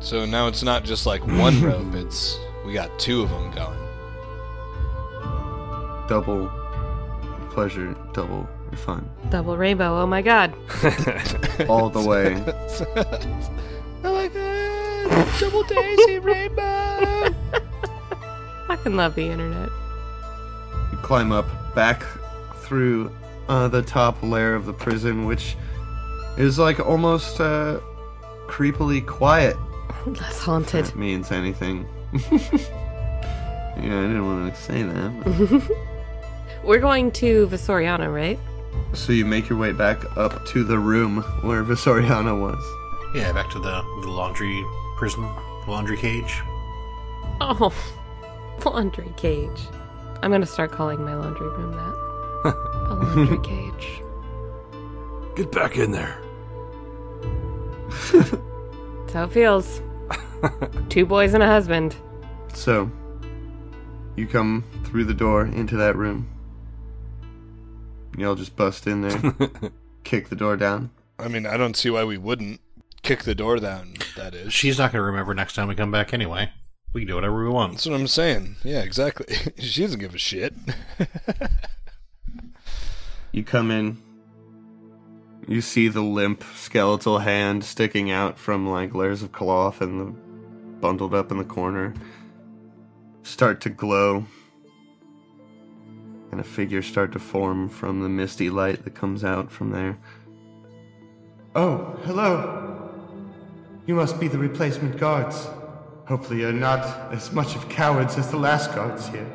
A: So now it's not just like one rope, it's we got two of them going.
B: Double pleasure, double fun.
D: Double rainbow. Oh my god.
B: All the way.
A: oh my god! Double daisy rainbow!
D: I can love the internet.
B: You climb up back through uh, the top layer of the prison, which is like almost uh, creepily quiet.
D: Less haunted.
B: That means anything. yeah, I didn't want to say that.
D: We're going to Vesorianna, right?
B: so you make your way back up to the room where Vesorianna was.
C: Yeah, back to the, the laundry prison, laundry cage.
D: Oh, laundry cage. I'm gonna start calling my laundry room that. The laundry cage.
E: Get back in there.
D: That's how it feels. Two boys and a husband.
B: So, you come through the door into that room. Y'all just bust in there, kick the door down.
A: I mean, I don't see why we wouldn't kick the door down, that is.
C: She's not going to remember next time we come back anyway. We can do whatever we want.
A: That's what I'm saying. Yeah, exactly. she doesn't give a shit.
B: You come in. You see the limp skeletal hand sticking out from like layers of cloth and the bundled up in the corner start to glow. And a figure start to form from the misty light that comes out from there. Oh, hello. You must be the replacement guards. Hopefully you're not as much of cowards as the last guards here.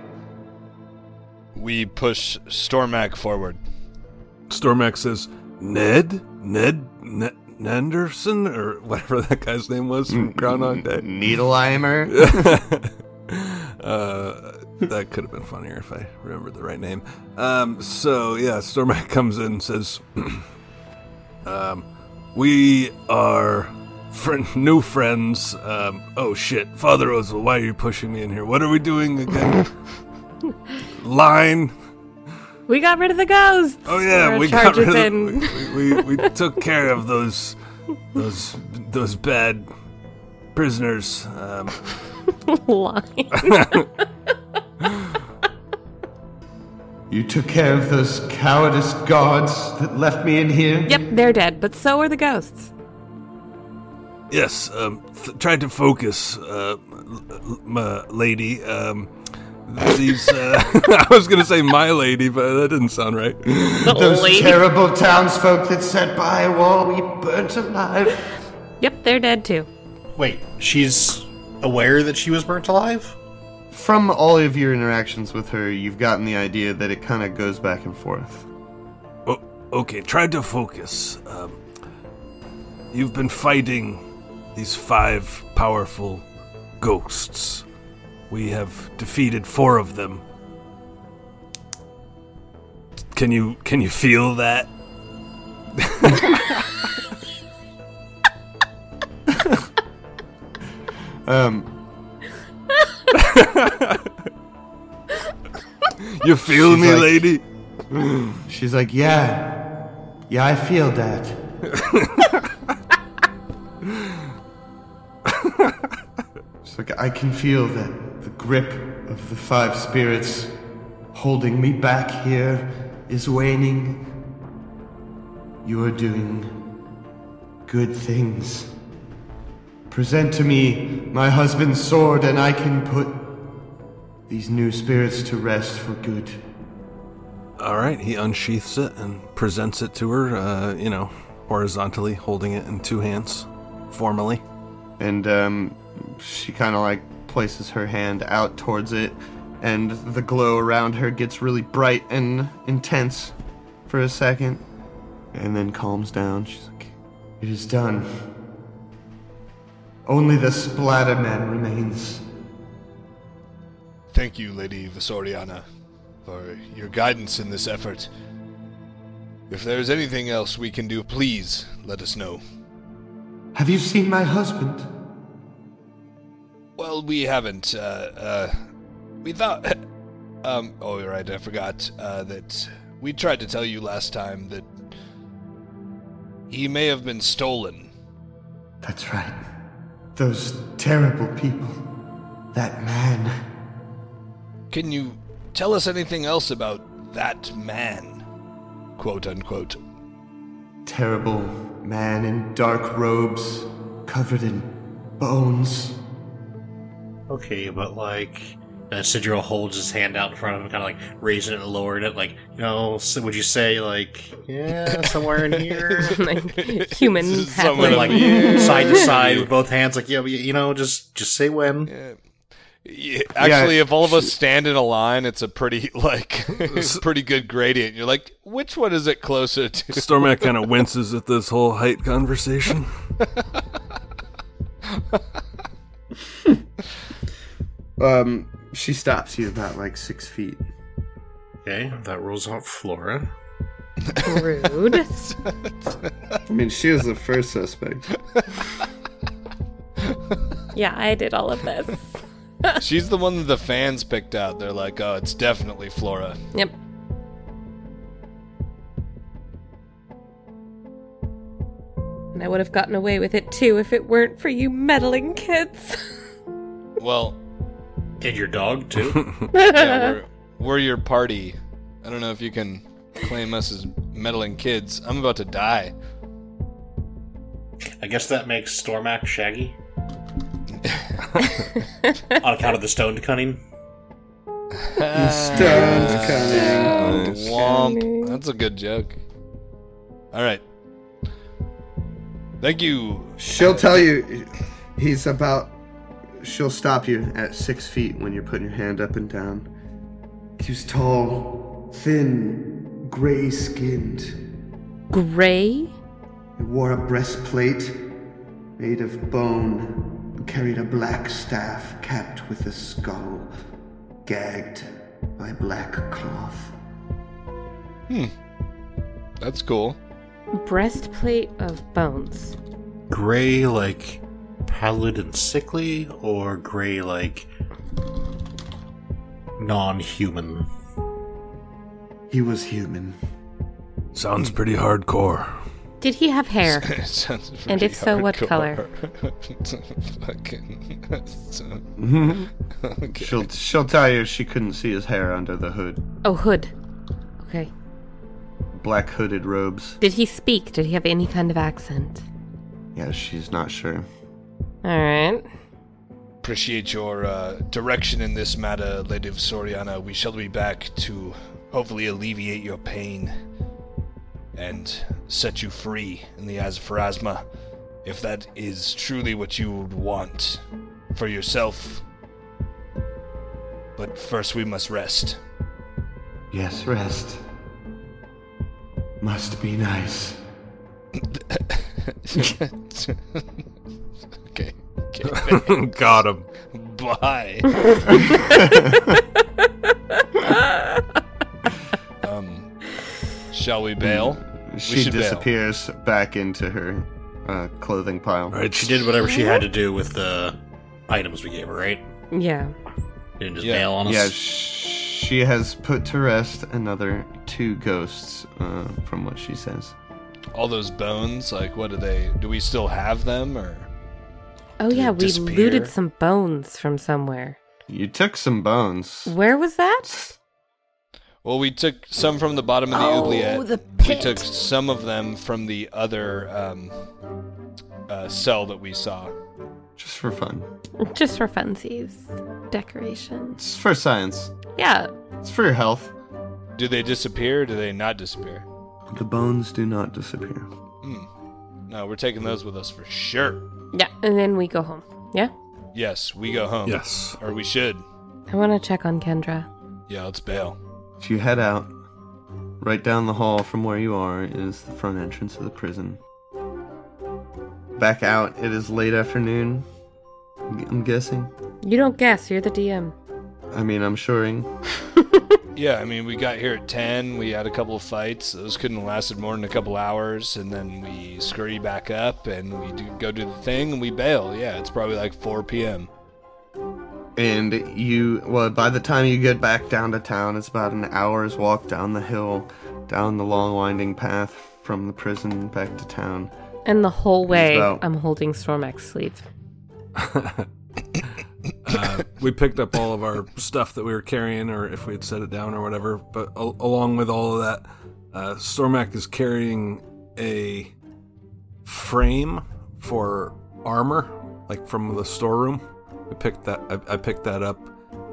A: we push Stormak forward.
E: Stormax says, Ned? Ned? Ned? Nanderson? Or whatever that guy's name was from Groundhog Day.
B: Needleimer?
E: uh, that could have been funnier if I remembered the right name. Um, so yeah, Stormak comes in and says, um, "We are friend, new friends." Um, oh shit, Father Ozel, why are you pushing me in here? What are we doing again? Line.
D: We got rid of the ghosts.
E: Oh yeah, we got rid of,
D: in.
E: we, we, we took care of those those those bad prisoners. Um,
D: line.
B: You took care of those cowardice guards that left me in here?
D: Yep, they're dead, but so are the ghosts.
E: Yes, um, th- tried to focus, uh, l- l- my lady. Um, these, uh, I was gonna say my lady, but that didn't sound right.
B: Those
D: Lady.
B: terrible townsfolk that sat by a wall we burnt alive.
D: Yep, they're dead too.
C: Wait, she's aware that she was burnt alive?
B: From all of your interactions with her, you've gotten the idea that it kind of goes back and forth.
E: Oh, okay, tried to focus. Um, you've been fighting these five powerful ghosts. We have defeated four of them. Can you can you feel that?
B: Um,
E: You feel
B: She's
E: me,
B: like-
E: lady?
B: she's like, yeah, yeah, I feel that. She's like, I can feel that grip of the five spirits holding me back here is waning. You are doing good things. Present to me my husband's sword, and I can put these new spirits to rest for good.
E: All right, he unsheaths it and presents it to her, uh, you know, horizontally, holding it in two hands, formally.
B: and um, she kind of like places her hand out towards it, and the glow around her gets really bright and intense for a second, and then calms down. She's like, "It is done. Only the splatter man remains."
A: Thank you, Lady Vesorianna, for your guidance in this effort. If there is anything else we can do, please let us know.
B: Have you seen my husband?
A: Well, we haven't. Uh, uh, we thought. Um. Oh, you're right. I forgot uh, that we tried to tell you last time that he may have been stolen.
B: That's right. Those terrible people. That man.
A: Can you tell us anything else about that man? Quote unquote.
B: Terrible man in dark robes, covered in bones.
C: Okay, but like, uh, Sidro holds his hand out in front of him, kind of like raising it and lowering it. Like, you know, so would you say like, yeah, somewhere in here,
D: like human
A: Someone
D: halfling.
C: like side to side with both hands? Like, yeah, you know, just just say when.
A: Yeah, actually, if all of us stand in a line, it's a pretty like pretty good gradient. You're like, which one is it closer to?
E: Stormak kind of winces at this whole height conversation.
B: Um, she stops you about like six feet.
C: Okay, that rules out Flora.
D: Rude.
B: I mean, she was the first suspect.
D: Yeah, I did all of this.
A: She's the one that the fans picked out. They're like, oh, it's definitely Flora.
D: Yep. And I would have gotten away with it too if it weren't for you meddling kids.
A: Well,
C: And your dog too.
A: yeah, we're, we're your party. I don't know if you can claim us as meddling kids. I'm about to die.
C: I guess that makes Stormak Shaggy. On account of the stone cunning.
B: Stone's ah, cunning.
A: Womp. That's a good joke. All right. Thank you.
B: She'll tell you he's about. She'll stop you at six feet when you're putting your hand up and down. He was tall, thin, gray skinned.
D: Gray?
B: He wore a breastplate made of bone and carried a black staff capped with a skull, gagged by black cloth. Hmm.
A: That's cool.
D: Breastplate of bones.
C: Gray like pallid and sickly, or gray like non-human.
B: He was human.
E: Sounds pretty hardcore.
D: Did he have hair? And if so, what color?
A: Fucking. okay.
B: She'll she'll tell you she couldn't see his hair under the hood.
D: Oh, hood. Okay.
B: Black hooded robes.
D: Did he speak? Did he have any kind of accent?
B: Yeah, she's not sure.
D: Alright.
A: Appreciate your uh, direction in this matter, Lady Soriana. We shall be back to hopefully alleviate your pain and set you free in the eyes of Pharasma, if that is truly what you would want for yourself. But first, we must rest.
B: Yes, rest. Must be nice.
A: okay. Okay.
E: Got him.
A: Bye. um, shall we bail?
B: She
A: should bail.
B: disappears back into her uh, clothing pile.
E: Right.
C: She did whatever she had to do with the items we gave her, right?
D: Yeah.
C: Didn't just
A: Yeah.
C: bail on us.
B: Yeah, she has put to rest another two ghosts, uh, from what she says.
A: All those bones, like, what do they? Do we still have them, or?
D: Oh, yeah, we
A: disappear?
D: looted some bones from somewhere.
B: You took some bones.
D: Where was that?
A: Well, we took some from the bottom of the
D: Oh,
A: oubliette.
D: the
A: We took some of them from the other um, uh, cell that we saw.
B: Just for fun.
D: Just for funsies. Decoration.
B: It's for science.
D: Yeah.
B: It's for your health.
A: Do they disappear? Or do they not disappear?
B: The bones do not disappear.
A: No, we're taking those with us for sure.
D: Yeah. And then we go home. Yeah?
A: Yes, we go home.
E: Yes.
A: Or we should.
D: I want to check on Kendra.
A: Yeah, let's bail.
B: If you head out, right down the hall from where you are is the front entrance of the prison. Back out, it is late afternoon. I'm guessing.
D: You don't guess. You're the DM.
B: I mean, I'm shoring.
A: Yeah, I mean, we got here at 10. We had a couple of fights. Those couldn't have lasted more than a couple hours. And then we scurry back up and we do, go do the thing and we bail. Yeah, it's probably like 4 p.m.
B: and you well by the time you get back down to town it's about an hour's walk down the hill down the long winding path from the prison back to town
D: And the whole way,
B: about-
D: I'm holding Stormak's sleeve.
E: uh, we picked up all of our stuff that we were carrying, or if we had set it down or whatever. But al- along with all of that, uh, Stormak is carrying a frame for armor, like from the storeroom. We picked that. I, I picked that up,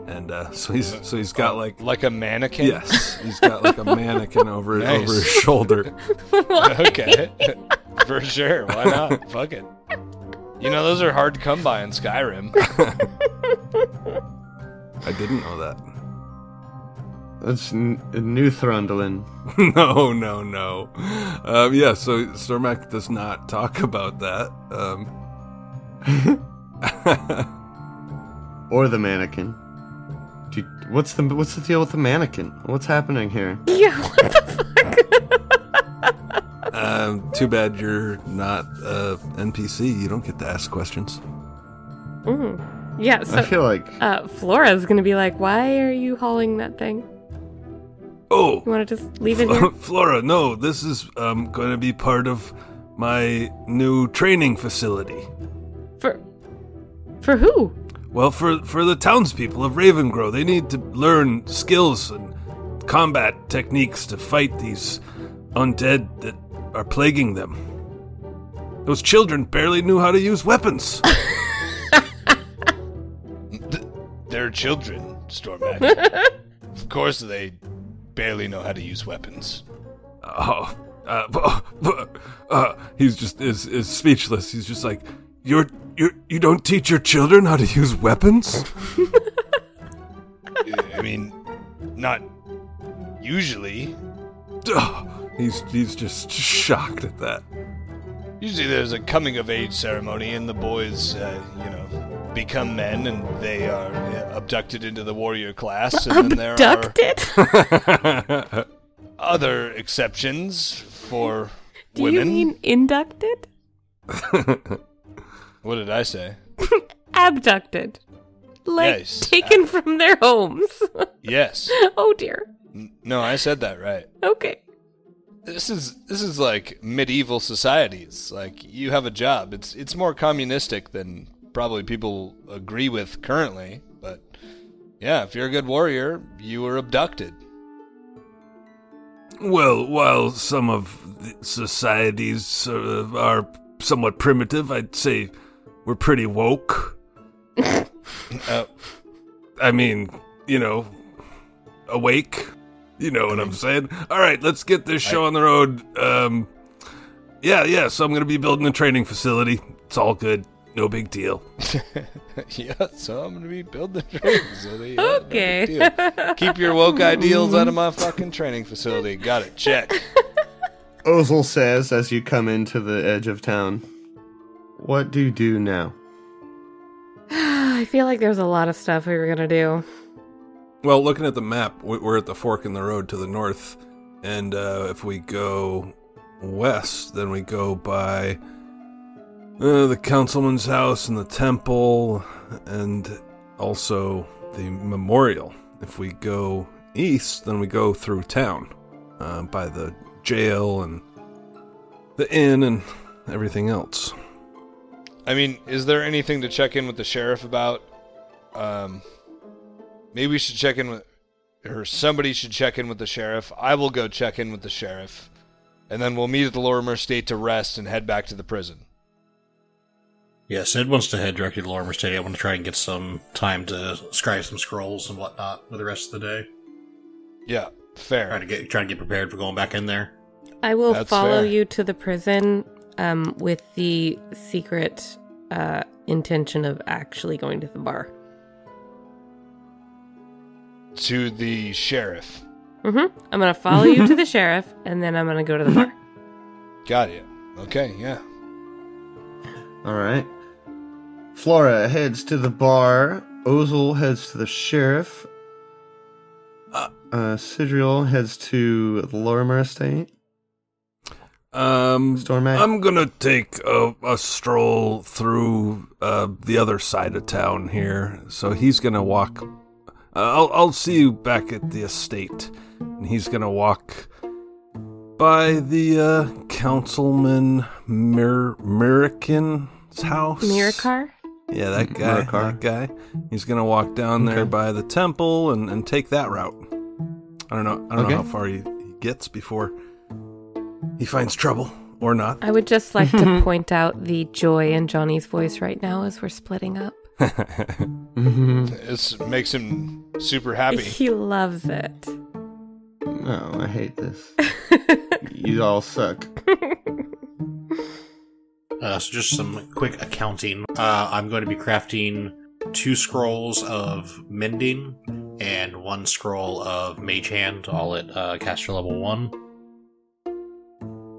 E: and uh, so he's so he's got like
A: Like a mannequin?
E: yes, he's got like a mannequin over
A: Nice.
E: over his shoulder.
A: okay. For sure. Why not? Fuck it. You know, those are hard to come by in Skyrim.
E: I didn't know that.
B: that's N- New Thrundlin.
E: no, no, no. Um, yeah, so Stormak does not talk about that. Um,
B: or the mannequin Do you- what's the what's the deal with the mannequin what's happening here
D: Yeah, what the fuck?
E: um, too bad you're not uh, NPC. You don't get to ask questions.
D: Mm. Yeah,
B: i feel like
D: uh, Flora's gonna be like, why are you hauling that thing?
E: Oh,
D: You wanna just leave it here?
E: Flora, no, this is um, going to be part of my new training facility.
D: For for who?
E: Well, for for the townspeople of Ravengro, they need to learn skills and combat techniques to fight these undead that are plaguing them. Those children barely knew how to use weapons.
A: They're children, Stormax. of course they barely know how to use weapons.
E: oh, uh, uh, he's just is is speechless. He's just like, you're you you don't teach your children how to use weapons.
A: I mean, not usually.
E: Ugh. He's he's just shocked at that.
A: Usually there's a coming of age ceremony and the boys, uh, you know, become men and they are uh, abducted into the warrior class. And then there are
D: Abducted?
A: other exceptions for
D: Do
A: women.
D: you mean inducted?
A: what did I say?
D: Abducted. Like
A: Yes.
D: taken from their homes.
A: Yes.
D: oh dear.
A: N- No, I said that right.
D: Okay.
A: This is this is like medieval societies. Like you have a job. It's it's more communistic than probably people agree with currently, but yeah, if you're a good warrior, you were abducted.
E: Well, while some of the societies uh, are somewhat primitive, I'd say we're pretty woke.
A: Uh,
E: I mean, you know, awake. You know what I'm saying? All right, let's get this show on the road. Um, yeah, yeah. So I'm gonna be building a training facility. It's all good. No big deal.
A: yeah, so I'm gonna be building a training facility. Yeah,
D: Okay.
A: deal. Keep your woke ideals out of my fucking training facility. Got it. Check.
B: Ozel says as you come into the edge of town. What do you do now?
D: I feel like there's a lot of stuff we were gonna do.
E: Well, looking at the map, we- we're at the fork in the road to the north, and uh, if we go west, then we go by uh, the councilman's house and the temple, and also the memorial. If we go east, then we go through town uh, by the jail and the inn and everything else.
A: I mean, is there anything to check in with the sheriff about? Um, maybe we should check in with, or somebody should check in with the sheriff. I will go check in with the sheriff, and then we'll meet at the Lorrimor Estate to rest and head back to the prison.
C: Yeah, Sid wants to head directly to Lorrimor State. I want to try and get some time to scribe some scrolls and whatnot for the rest of the day.
A: Yeah, fair.
C: Trying to get trying to get prepared for going back in there.
D: I will
A: That's
D: follow
A: fair.
D: you to the prison um, with the secret uh, intention of actually going to the bar.
A: To the sheriff.
D: hmm I'm gonna follow you to the sheriff, and then I'm gonna go to the bar.
A: Got it. Okay, yeah.
B: All right. Flora heads to the bar. Ozel heads to the sheriff.
E: Uh.
B: Uh, Sidriel heads to the Lorrimor estate.
E: Um,
B: Stormak?
E: I'm gonna take a, a stroll through uh, the other side of town here. So he's gonna walk. Uh, I'll I'll see you back at the estate, and he's gonna walk by the uh, councilman Mir- Mirakin's house.
D: Mirakar?
E: Yeah, that guy.
B: Murakar.
E: That guy. He's gonna walk down there
B: Okay.
E: by the temple and, and take that route. I don't know. I don't
B: Okay.
E: know how far he, he gets before he finds trouble or not.
D: I would just like to point out the joy in Johnny's voice right now as we're splitting up.
A: This makes him super happy.
D: He loves it.
B: No, I hate this. you all suck.
C: Uh, so just some quick accounting. Uh, I'm going to be crafting two scrolls of mending and one scroll of mage hand, all at uh, caster level one.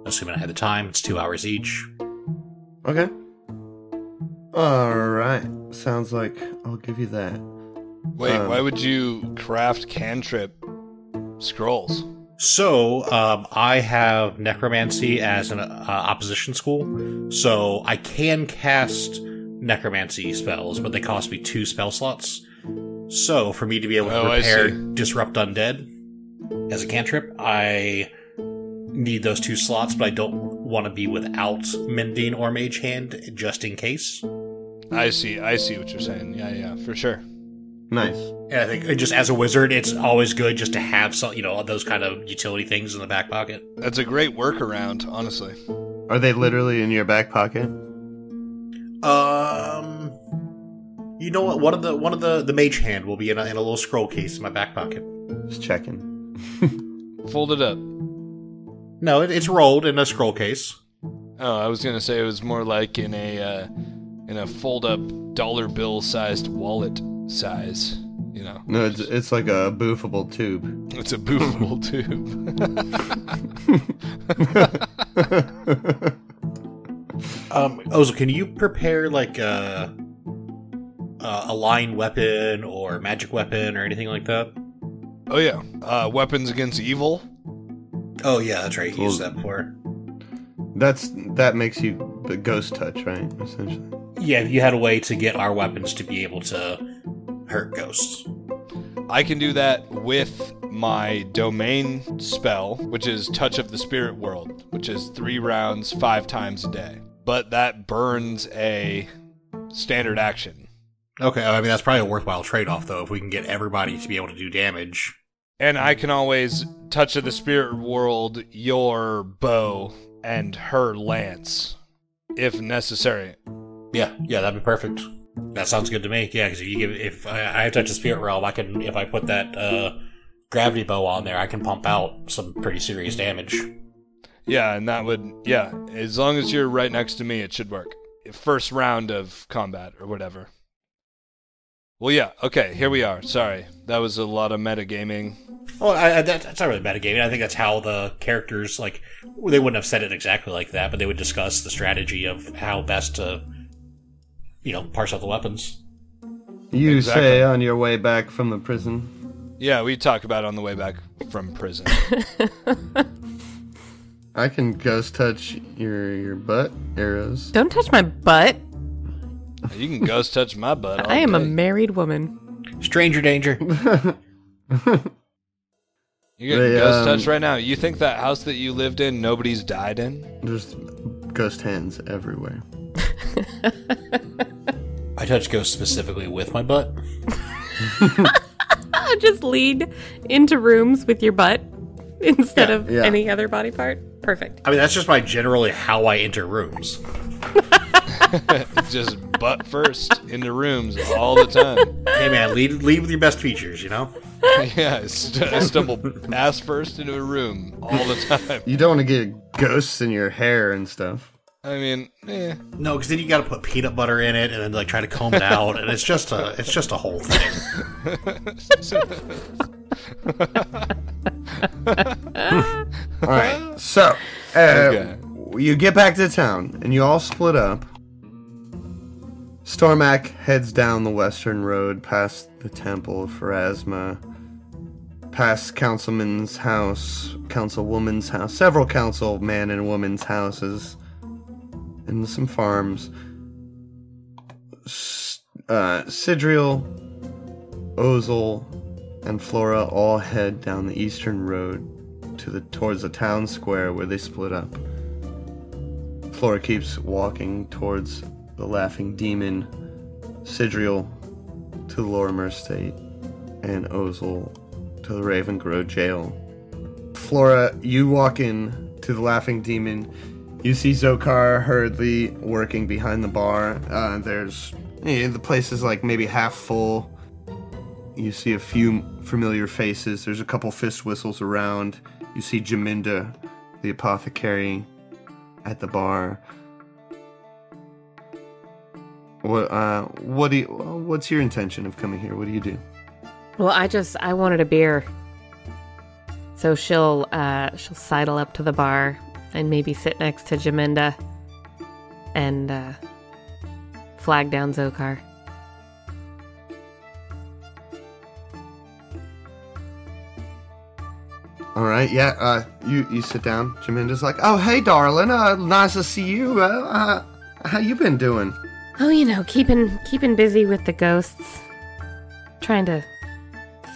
C: Assuming I had the time, it's two hours each.
B: Okay. Alright. Sounds like I'll give you that.
A: Wait,
B: Um,
A: why would you craft cantrip scrolls?
C: So, um, I have necromancy as an uh, opposition school, so I can cast necromancy spells, but they cost me two spell slots. So, for me to be able to
A: Oh,
C: prepare disrupt undead as a cantrip, I need those two slots, but I don't want to be without mending or mage hand just in case.
A: I see. I see what you're saying. Yeah, yeah, for sure.
B: Nice.
C: Yeah, I think uh, just as a wizard, it's always good just to have some, you know, those kind of utility things in the back pocket.
A: That's a great workaround, honestly.
B: Are they literally in your back pocket?
C: Um, you know what? One of the one of the the mage hand will be in a, in a little scroll case in my back pocket.
B: Just checking.
A: Fold it up.
C: No, it, it's rolled in a scroll case.
A: Oh, I was gonna say it was more like in a uh, in a fold-up dollar bill sized wallet size. You know,
B: No, it's, it's like a boofable tube.
A: it's a boofable tube.
C: Um, Ozo, can you prepare like a a, a line weapon or magic weapon or anything like that?
A: oh yeah, uh, weapons against evil.
C: Oh yeah, that's right. You used that before.
B: That's that makes you the ghost touch, right? Essentially.
C: Yeah, if you had a way to get our weapons to be able to hurt ghosts.
A: I can do that with my domain spell, which is Touch of the Spirit World, which is three rounds, five times a day. But that burns a standard action.
C: Okay, I mean that's probably a worthwhile trade-off though. If we can get everybody to be able to do damage.
A: And I can always Touch of the Spirit World your bow and her lance, if necessary.
C: Yeah, yeah, that'd be perfect. That sounds good to me. Yeah, because if you give, if I, I touch the spirit realm, I can. If I put that uh, gravity bow on there, I can pump out some pretty serious damage.
A: Yeah, and that would, yeah, as long as you're right next to me, it should work. First round of combat or whatever. Well, yeah, okay, here we are. Sorry, that was a lot of metagaming.
C: Well, I, I, that, that's not really metagaming. I think that's how the characters like. They wouldn't have said it exactly like that, but they would discuss the strategy of how best to, you know, parse out the weapons.
B: You
A: Exactly.
B: say on your way back from the prison.
A: Yeah, we talk about it on the way back from prison.
B: I can ghost touch your your butt arrows.
D: Don't touch my butt.
A: You can ghost touch my butt. all
D: I am a
A: day.
D: married woman.
C: Stranger danger.
A: You getting
B: They,
A: ghost
B: um,
A: touch right now. You think that house that you lived in, nobody's died in?
B: There's ghost hands everywhere.
C: I touch ghosts specifically with my butt.
D: Just lead into rooms with your butt instead
C: Yeah,
D: of
B: yeah.
D: any other body part. Perfect.
C: I mean, that's just my generally how I enter rooms.
A: It's just butt first into rooms all the time.
C: Hey man, lead lead with your best features. You know.
A: yeah, I, st- I stumble ass first into a room all the time.
B: You don't want to get ghosts in your hair and stuff.
A: I mean, eh.
C: No, because then you got to put peanut butter in it and then like try to comb it out, and it's just a it's just a whole thing.
B: All right. So, uh,
A: Okay.
B: you get back to town and you all split up. Stormak heads down the western road past the Temple of Pharasma, past councilman's house, councilwoman's house, several councilman and woman's houses, and some farms. S- Uh, Sidriel, Ozel, and Flora all head down the eastern road to the towards the town square where they split up. Flora keeps walking towards the Laughing Demon, Sidriel to the Lorrimor Estate, and Ozel to the Ravengro Jail. Flora, you walk in to the Laughing Demon. You see Zokar hurriedly working behind the bar. Uh, there's eh, the place is like maybe half full. You see a few familiar faces. There's a couple Fistwhistles around. You see Jaminda, the apothecary, at the bar. What uh what do you what's your intention of coming here? What do you do?
D: Well, I just I wanted a beer. So she'll uh she'll sidle up to the bar and maybe sit next to Jaminda and uh flag down Zokar.
B: All right, yeah. Uh, you you sit down. Jaminda's like, "Oh, hey, darling. Uh, nice to see you. Uh, uh how you been doing?"
D: Oh, you know, keeping keeping busy with the ghosts. Trying to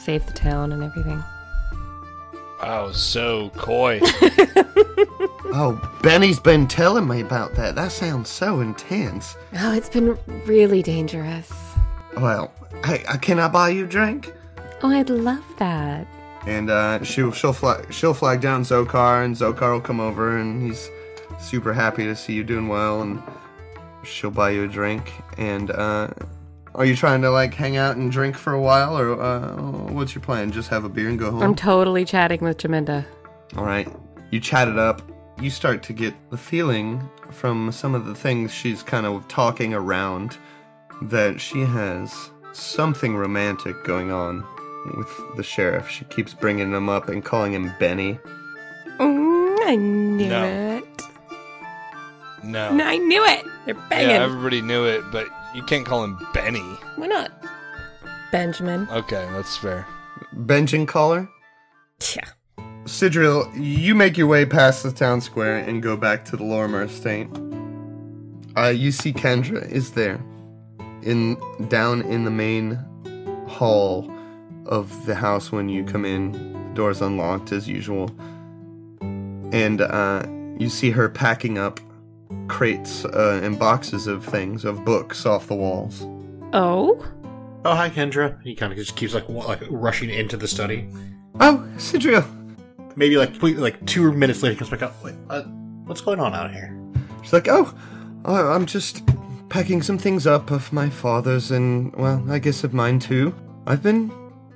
D: save the town and everything.
A: Wow, so coy.
B: Oh, Benny's been telling me about that. That sounds so intense.
D: Oh, it's been really dangerous.
B: Well, hey, uh, can I buy you a drink?
D: Oh, I'd love that.
B: And uh, she'll she'll flag she'll flag down Zokar, and Zokar will come over, and he's super happy to see you doing well, and she'll buy you a drink. And uh, are you trying to like hang out and drink for a while, or uh, what's your plan? Just have a beer and go home?
D: I'm totally chatting with Jaminda.
B: All right. You chat it up. You start to get the feeling from some of the things she's kind of talking around that she has something romantic going on with the sheriff. She keeps bringing him up and calling him Benny.
D: Mm, I knew
A: No.
D: it.
A: No.
D: I knew it. They're banging.
A: Yeah, everybody knew it, but you can't call him Benny.
D: Why not? Benjamin.
A: Okay, that's fair.
B: Benjamin Caeller?
D: Yeah.
B: Sidriel, you make your way past the town square and go back to the Lorrimor estate. Uh, you see Kendra is there, in down in the main hall of the house when you come in. The door's unlocked as usual, and uh, you see her packing up crates uh, and boxes of things of books off the walls.
D: Oh?
C: Oh, hi, Kendra. He kind of just keeps like wa- like rushing into the study.
B: Oh, Sidriel,
C: Maybe like quick- like two minutes later, he comes back up. Wait, uh, what's going on out here?
B: She's like, oh, I- I'm just packing some things up of my father's and, well, I guess of mine too. I've been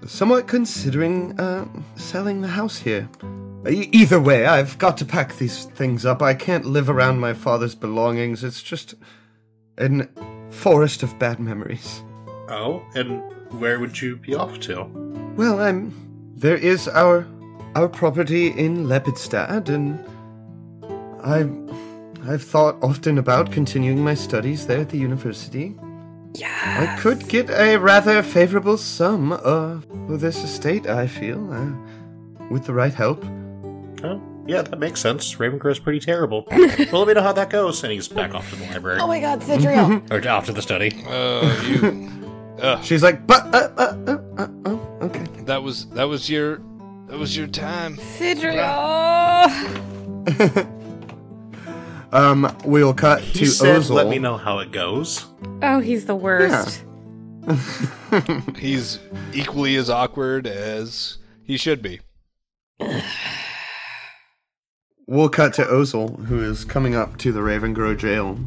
B: somewhat considering uh, selling the house here. E- either way, I've got to pack these things up. I can't live around my father's belongings. It's just a forest of bad memories.
C: Oh, and where would you be off to?
B: Well, I'm. There is our our property in Lepidstadt, and I I've thought often about continuing my studies there at the university.
D: Yeah.
B: I could get a rather favorable sum uh, for this estate. I feel, uh, with the right help.
C: Oh, yeah, that makes sense. Ravengro's pretty terrible. well, let me know how that goes. And he's back off to the library.
D: Oh my god, Sidriel.
C: or off to the study.
A: Oh, you. Ugh,
B: She's like, but uh, uh, uh, uh, oh, okay.
A: that was that was your that was your time.
D: Sidriel.
B: Um, we'll cut
C: He
B: to
C: said,
B: Ozel.
C: "Let me know how it goes."
D: Oh, he's the worst.
A: He's equally as awkward as he should be.
B: We'll cut to Ozel, who is coming up to the Ravengro jail.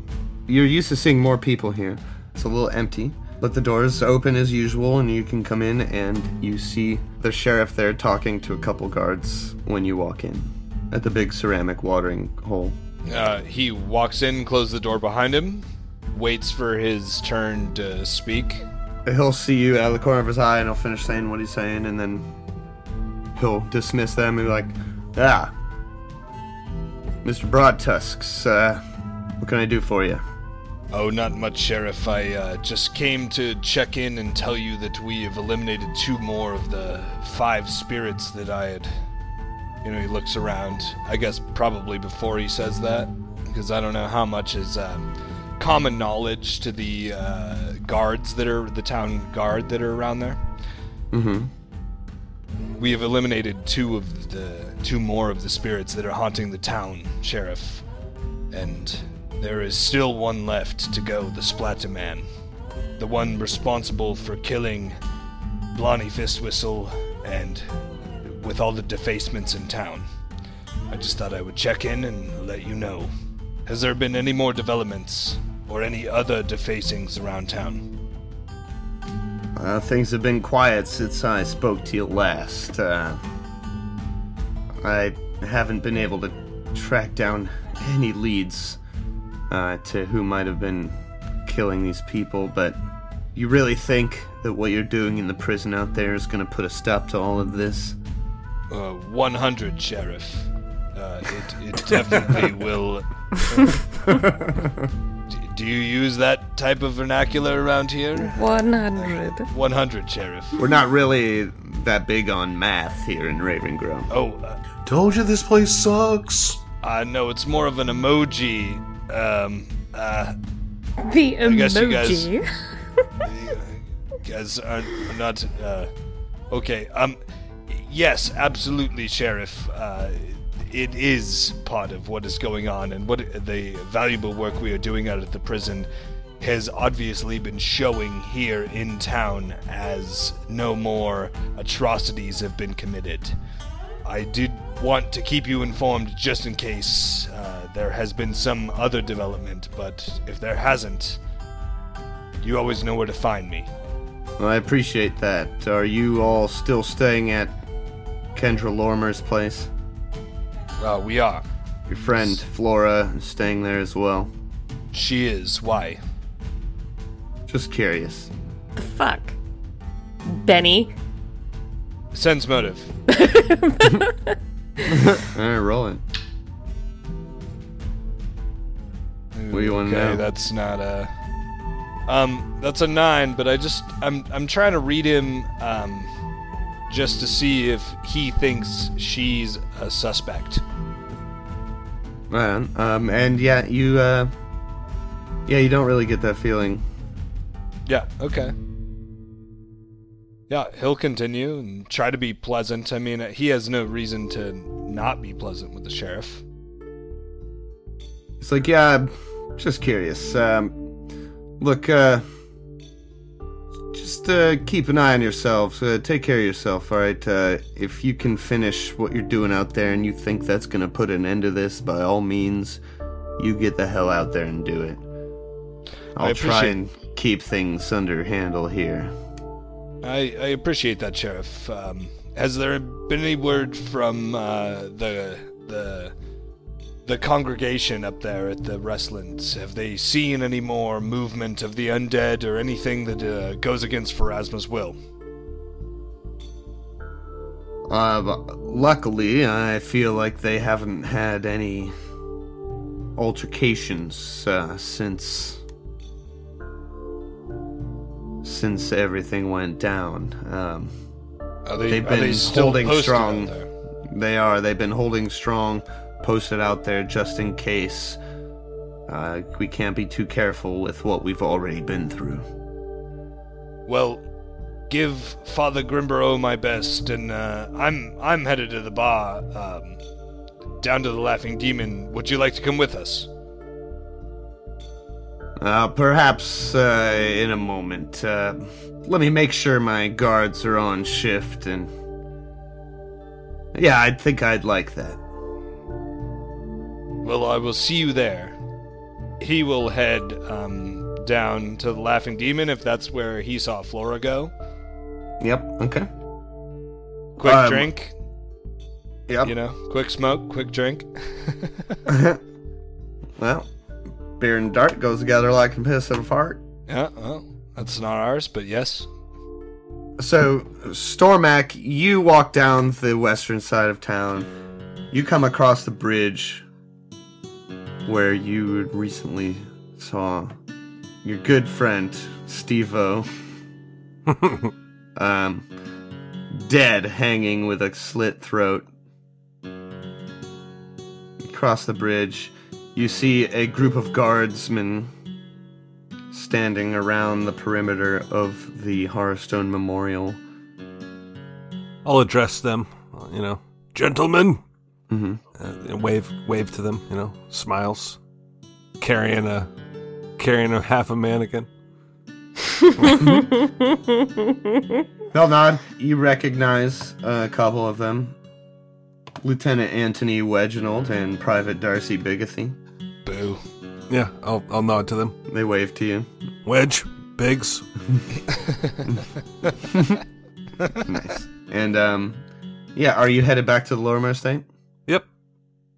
B: You're used to seeing more people here. It's a little empty, but the doors open as usual, and you can come in and you see the sheriff there talking to a couple guards when you walk in at the big ceramic watering hole.
A: Uh, he walks in, closes the door behind him, waits for his turn to speak.
B: He'll see you out of the corner of his eye, and he'll finish saying what he's saying, and then he'll dismiss them and be like, "Ah, Mr. Broadtusks, uh, what can I do for you?"
A: Oh, not much, Sheriff. I uh, just came to check in and tell you that we have eliminated two more of the five spirits that I had. You know, he looks around. I guess probably before he says that, because I don't know how much is um, common knowledge to the uh, guards that are the town guard that are around there.
B: Mm-hmm.
A: We have eliminated two of the two more of the spirits that are haunting the town, Sheriff, and there is still one left to go. The Splatterman, the one responsible for killing Blonny Fistwhistle and with all the defacements in town. I just thought I would check in and let you know. Has there been any more developments or any other defacings around town?
B: Uh, things have been quiet since I spoke to you last. Uh, I haven't been able to track down any leads uh, to who might have been killing these people, but you really think that what you're doing in the prison out there is going to put a stop to all of this?
A: Uh, 100, Sheriff. Uh, it, it definitely will. D- Do you use that type of vernacular around here?
D: 100.
A: 100, Sheriff.
B: We're not really that big on math here in Raven Ravengro.
A: Oh, uh,
C: Told you this place sucks.
A: uh, know it's more of an emoji. Um, uh,
D: The
A: guess you guys-
D: emoji.
A: guys are not, uh, okay, um, yes, absolutely, Sheriff. Uh, it is part of what is going on, and what the valuable work we are doing out at the prison has obviously been showing here in town as no more atrocities have been committed. I did want to keep you informed just in case uh, there has been some other development, but if there hasn't, you always know where to find me.
B: Well, I appreciate that. Are you all still staying at Kendra Lorrimor's place?
A: Uh, we are.
B: Your friend Flora is staying there as well.
A: She is. Why?
B: Just curious.
D: the fuck? Benny.
A: Sense motive.
B: Alright, roll it. What do you wanna
A: okay,
B: know?
A: that's not a. Um, that's a nine, but I just I'm I'm trying to read him um, just to see if he thinks she's a suspect.
B: On. Um, and yeah, you, uh, yeah, you don't really get that feeling.
A: Yeah. Okay. Yeah, he'll continue and try to be pleasant. I mean, he has no reason to not be pleasant with the sheriff.
B: It's like, yeah, I'm just curious. Um, look, uh, just uh, keep an eye on yourselves. Uh, take care of yourself, all right? Uh, if you can finish what you're doing out there and you think that's gonna put an end to this, by all means, you get the hell out there and do it. I'll try and keep things under handle here.
A: I, I appreciate that, Sheriff. Um, has there been any word from uh, the the the congregation up there at the Restlands? Have they seen any more movement of the undead or anything that uh, goes against Pharasma's will?
B: Uh, luckily, I feel like they haven't had any altercations uh, since since everything went down. Um,
A: Are they, they
B: been
A: still
B: holding strong. they are. They've been holding strong, posted out there just in case. Uh, we can't be too careful with what we've already been through.
A: Well, give Father Grimburrow my best, and uh, I'm I'm headed to the bar, um, down to the Laughing Demon. Would you like to come with us?
B: Uh, perhaps uh, in a moment. Uh, let me make sure my guards are on shift and. Yeah, I think I'd like that.
A: Well, I will see you there. He will head um, down to the Laughing Demon if that's where he saw Flora go.
B: Yep, okay.
A: Quick
B: Um,
A: drink,
B: Yep.
A: you know, quick smoke, quick drink.
B: well, beer and dart goes together like a piss and a fart.
A: yeah, well, that's not ours, but yes.
B: So, Stormak, you walk down the western side of town. You come across the bridge where you recently saw your good friend Steve-O, um, dead, hanging with a slit throat. Across the bridge, you see a group of guardsmen standing around the perimeter of the Harrowstone Memorial.
E: I'll address them, you know, gentlemen.
B: Mm-hmm.
E: Uh, wave, wave to them, you know, smiles, carrying a, carrying a half a mannequin.
B: Belnod, you recognize a couple of them. Lieutenant Anthony Wedgenold and Private Darcy Bigathy.
A: Boo.
E: Yeah, I'll, I'll nod to them.
B: They wave to you.
E: Wedge, Biggs.
B: Nice. And um yeah, are you headed back to the Lorimer estate?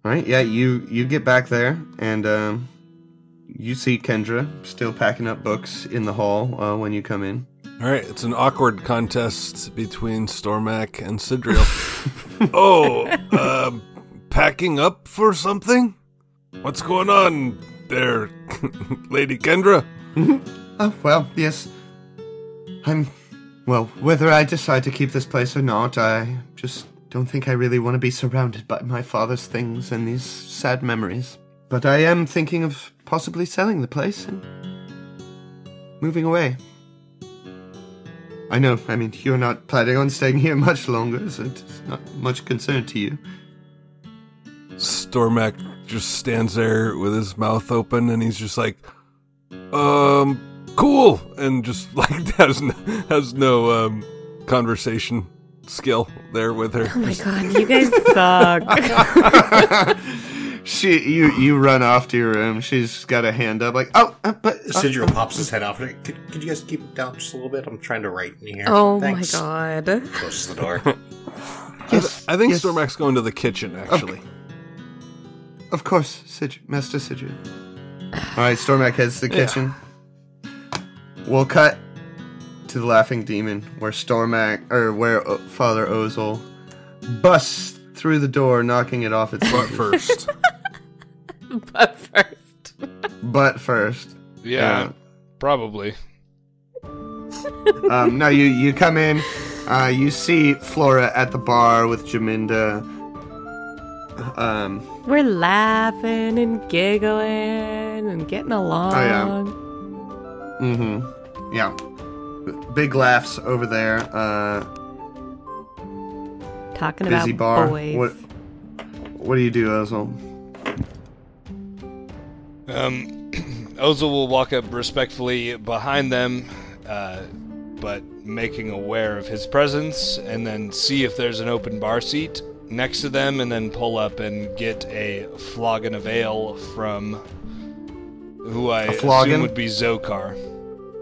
B: All right, yeah, you you get back there and um you see Kendra still packing up books in the hall uh, when you come in.
E: All right, it's an awkward contest between Stormak and Sidriel. oh, uh, packing up for something? What's going on there, Lady Kendra?
B: Oh, well, yes. I'm well, whether I decide to keep this place or not, I just don't think I really want to be surrounded by my father's things and these sad memories. But I am thinking of possibly selling the place and moving away. I know, I mean, you're not planning on staying here much longer, so it's not much concern to you.
E: Stormak just stands there with his mouth open and he's just like, um, cool, and just like has no, has no um conversation skill there with her.
D: Oh my god, you guys suck.
B: She, you, you run off to your room. She's got a hand up, like, oh, uh, but uh,
C: Sidriel pops his head off. Could, could you guys keep it down just a little bit? I'm trying to write in here.
D: oh
C: Thanks.
D: my god.
C: Closes the door.
B: yes,
E: I think
B: yes.
E: Stormak's going to the kitchen actually.
B: Of course, Sid- Master Sidru. All right, Stormak heads to the
E: Yeah.
B: kitchen. We'll cut to the Laughing Demon, where Stormak or where uh, Father Ozel busts through the door, knocking it off its butt
E: first,
D: But first.
B: But first,
A: Yeah,
B: Yeah.
A: probably.
B: um, now you you come in, uh, you see Flora at the bar with Jaminda. Um,
D: We're laughing and giggling and getting along.
B: Oh yeah. mm-hmm, yeah, big laughs over there. Uh,
D: Talking
B: busy
D: about
B: bar.
D: boys.
B: What what do you do, Ozel?
A: Um, Ozel will walk up respectfully behind them, uh, but making aware of his presence, and then see if there's an open bar seat next to them, and then pull up and get a flogging of ale from who I
B: flagon?
A: assume would be Zokar,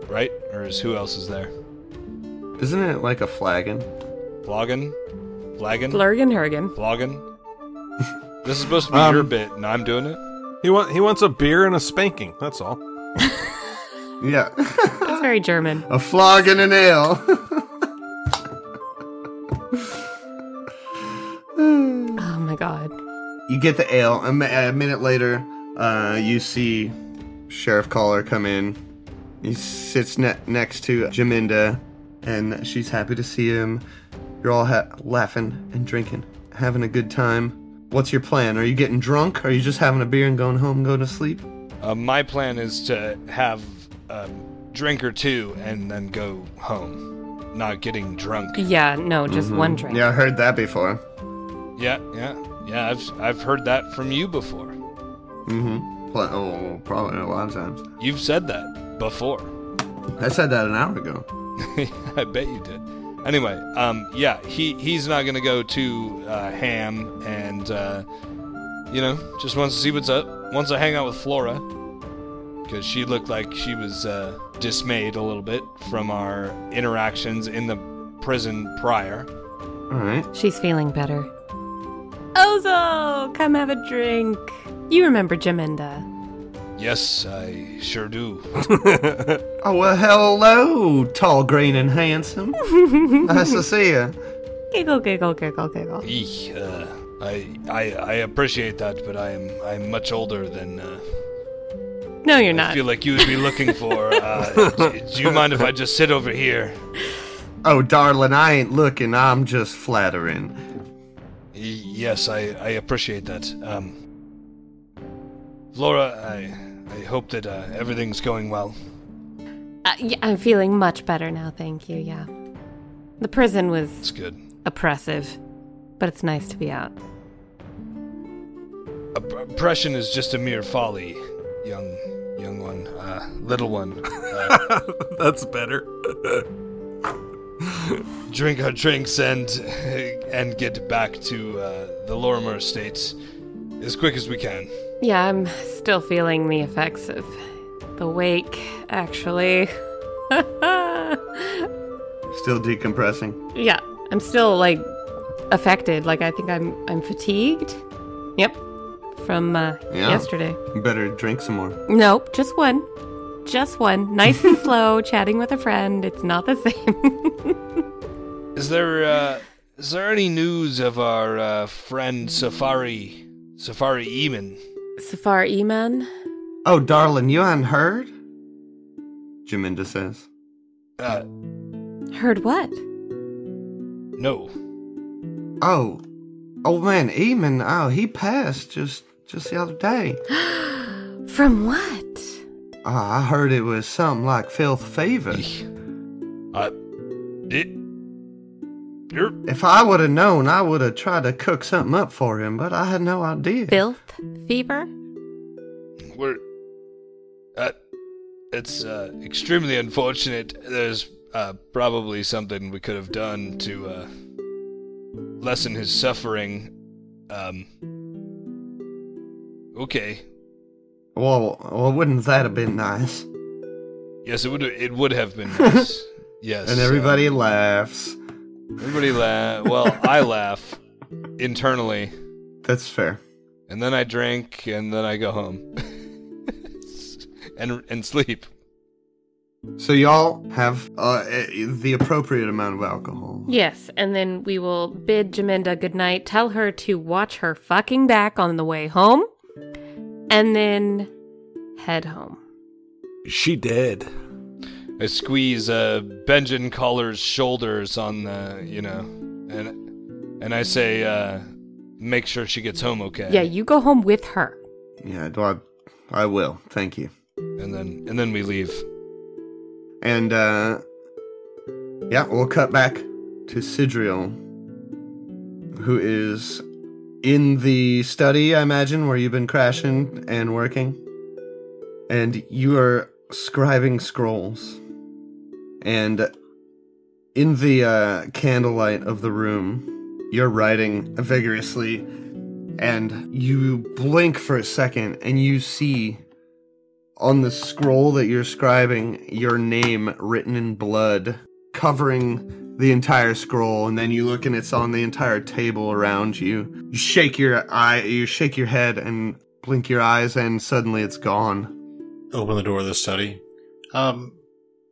A: right? Or is who else is there?
B: Isn't it like a flagon?
A: Flagon, flagon,
D: Flurgan Hurgan.
A: flagon. This is supposed to be
B: Um,
A: your bit, and I'm doing it.
E: he want he wants a beer and a spanking. That's all.
B: Yeah,
D: That's very German.
B: a flagon and ale.
D: Oh my god.
B: you get the ale. A, mi- a minute later, uh, you see Sheriff Caeller come in. He sits ne- next to Jaminda, and she's happy to see him. You're all ha- laughing and drinking, having a good time. What's your plan? Are you getting drunk? Are you just having a beer and going home, going to sleep?
A: Uh, my plan is to have a drink or two and then go home, not getting drunk.
D: Yeah, no, just one drink.
B: Yeah, I heard that before.
A: Yeah, yeah, yeah. I've I've heard that from you before.
B: Mm-hmm. Pl- oh, probably a lot of times.
A: You've said that before.
B: I said that an hour ago.
A: I bet you did. Anyway, um, yeah, he he's not gonna go to uh, ham and uh, you know just wants to see what's up. Wants to hang out with Flora because she looked like she was uh, dismayed a little bit from our interactions in the prison prior.
B: All right.
D: She's feeling better. Ozo, come have a drink. You remember Jaminda.
A: Yes, I sure do.
B: Oh well, hello, tall, green, and handsome. nice to see you.
D: Giggle, giggle, giggle, giggle.
A: Eek, uh, I, I I appreciate that, but I am I'm much older than uh,
D: No, you're
A: I
D: not.
A: feel like you would be looking for. Uh, d- do you mind if I just sit over here?
B: Oh, darling, I ain't looking. I'm just flattering.
A: Y- yes, I, I appreciate that. Um, Flora, I I hope that uh, everything's going well.
D: Uh, yeah, I'm feeling much better now, thank you. Yeah. The prison was
A: It's good.
D: oppressive, but it's nice to be out.
A: Opp- oppression is just a mere folly, young young one, uh, little one. Uh,
E: That's better.
A: drink our drinks and and get back to uh, the Lorrimor estates as quick as we can.
D: Yeah, I'm still feeling the effects of the wake, actually.
B: Still decompressing.
D: yeah, I'm still like affected. Like I think I'm I'm fatigued. Yep. From uh,
B: Yeah.
D: yesterday.
B: You better drink some more.
D: Nope, just one. Just one. Nice and slow, chatting with a friend. It's not the same.
A: Is there uh, is there any news of our uh, friend Safari Safari Eamon?
D: Safar Eman?
B: Oh, darling, you hadn't heard? Jaminda says.
A: Uh,
D: Heard what?
A: no.
B: Oh, oh man, Eamon. Oh, he passed just just the other day.
D: From what?
B: Ah, I heard it was something like filth fever.
A: Uh, it, you're
B: If I would have known, I would have tried to cook something up for him, but I had no idea.
D: Filth? Fever?
A: we're uh, it's uh, extremely unfortunate. There's uh, probably something we could have done to uh, lessen his suffering. Um. Okay.
B: Well, well, wouldn't that have been nice?
A: Yes, it would. It would have been nice. yes.
B: And everybody laughs.
A: Everybody laugh. Well, I laugh internally,
B: That's fair.
A: and then I drink, and then I go home, and and sleep.
B: So y'all have uh, the appropriate amount of alcohol.
D: Yes, and then we will bid Jaminda goodnight, tell her to watch her fucking back on the way home, and then head home.
E: She dead.
A: I squeeze uh, Benjamin Caeller's shoulders on the, you know, and and I say, uh, make sure she gets home okay.
D: Yeah, you go home with her.
B: Yeah, do I, I will. Thank you.
A: And then and then we leave.
B: And uh yeah, we'll cut back to Sidriel, who is in the study, I imagine, where you've been crashing and working. And you are scribing scrolls. And in the uh, candlelight of the room, you're writing vigorously, and you blink for a second, and you see on the scroll that you're scribing your name written in blood covering the entire scroll and then you look and it's on the entire table around you you shake your eye you shake your head and blink your eyes and suddenly it's gone
C: Open the door of the study. Um,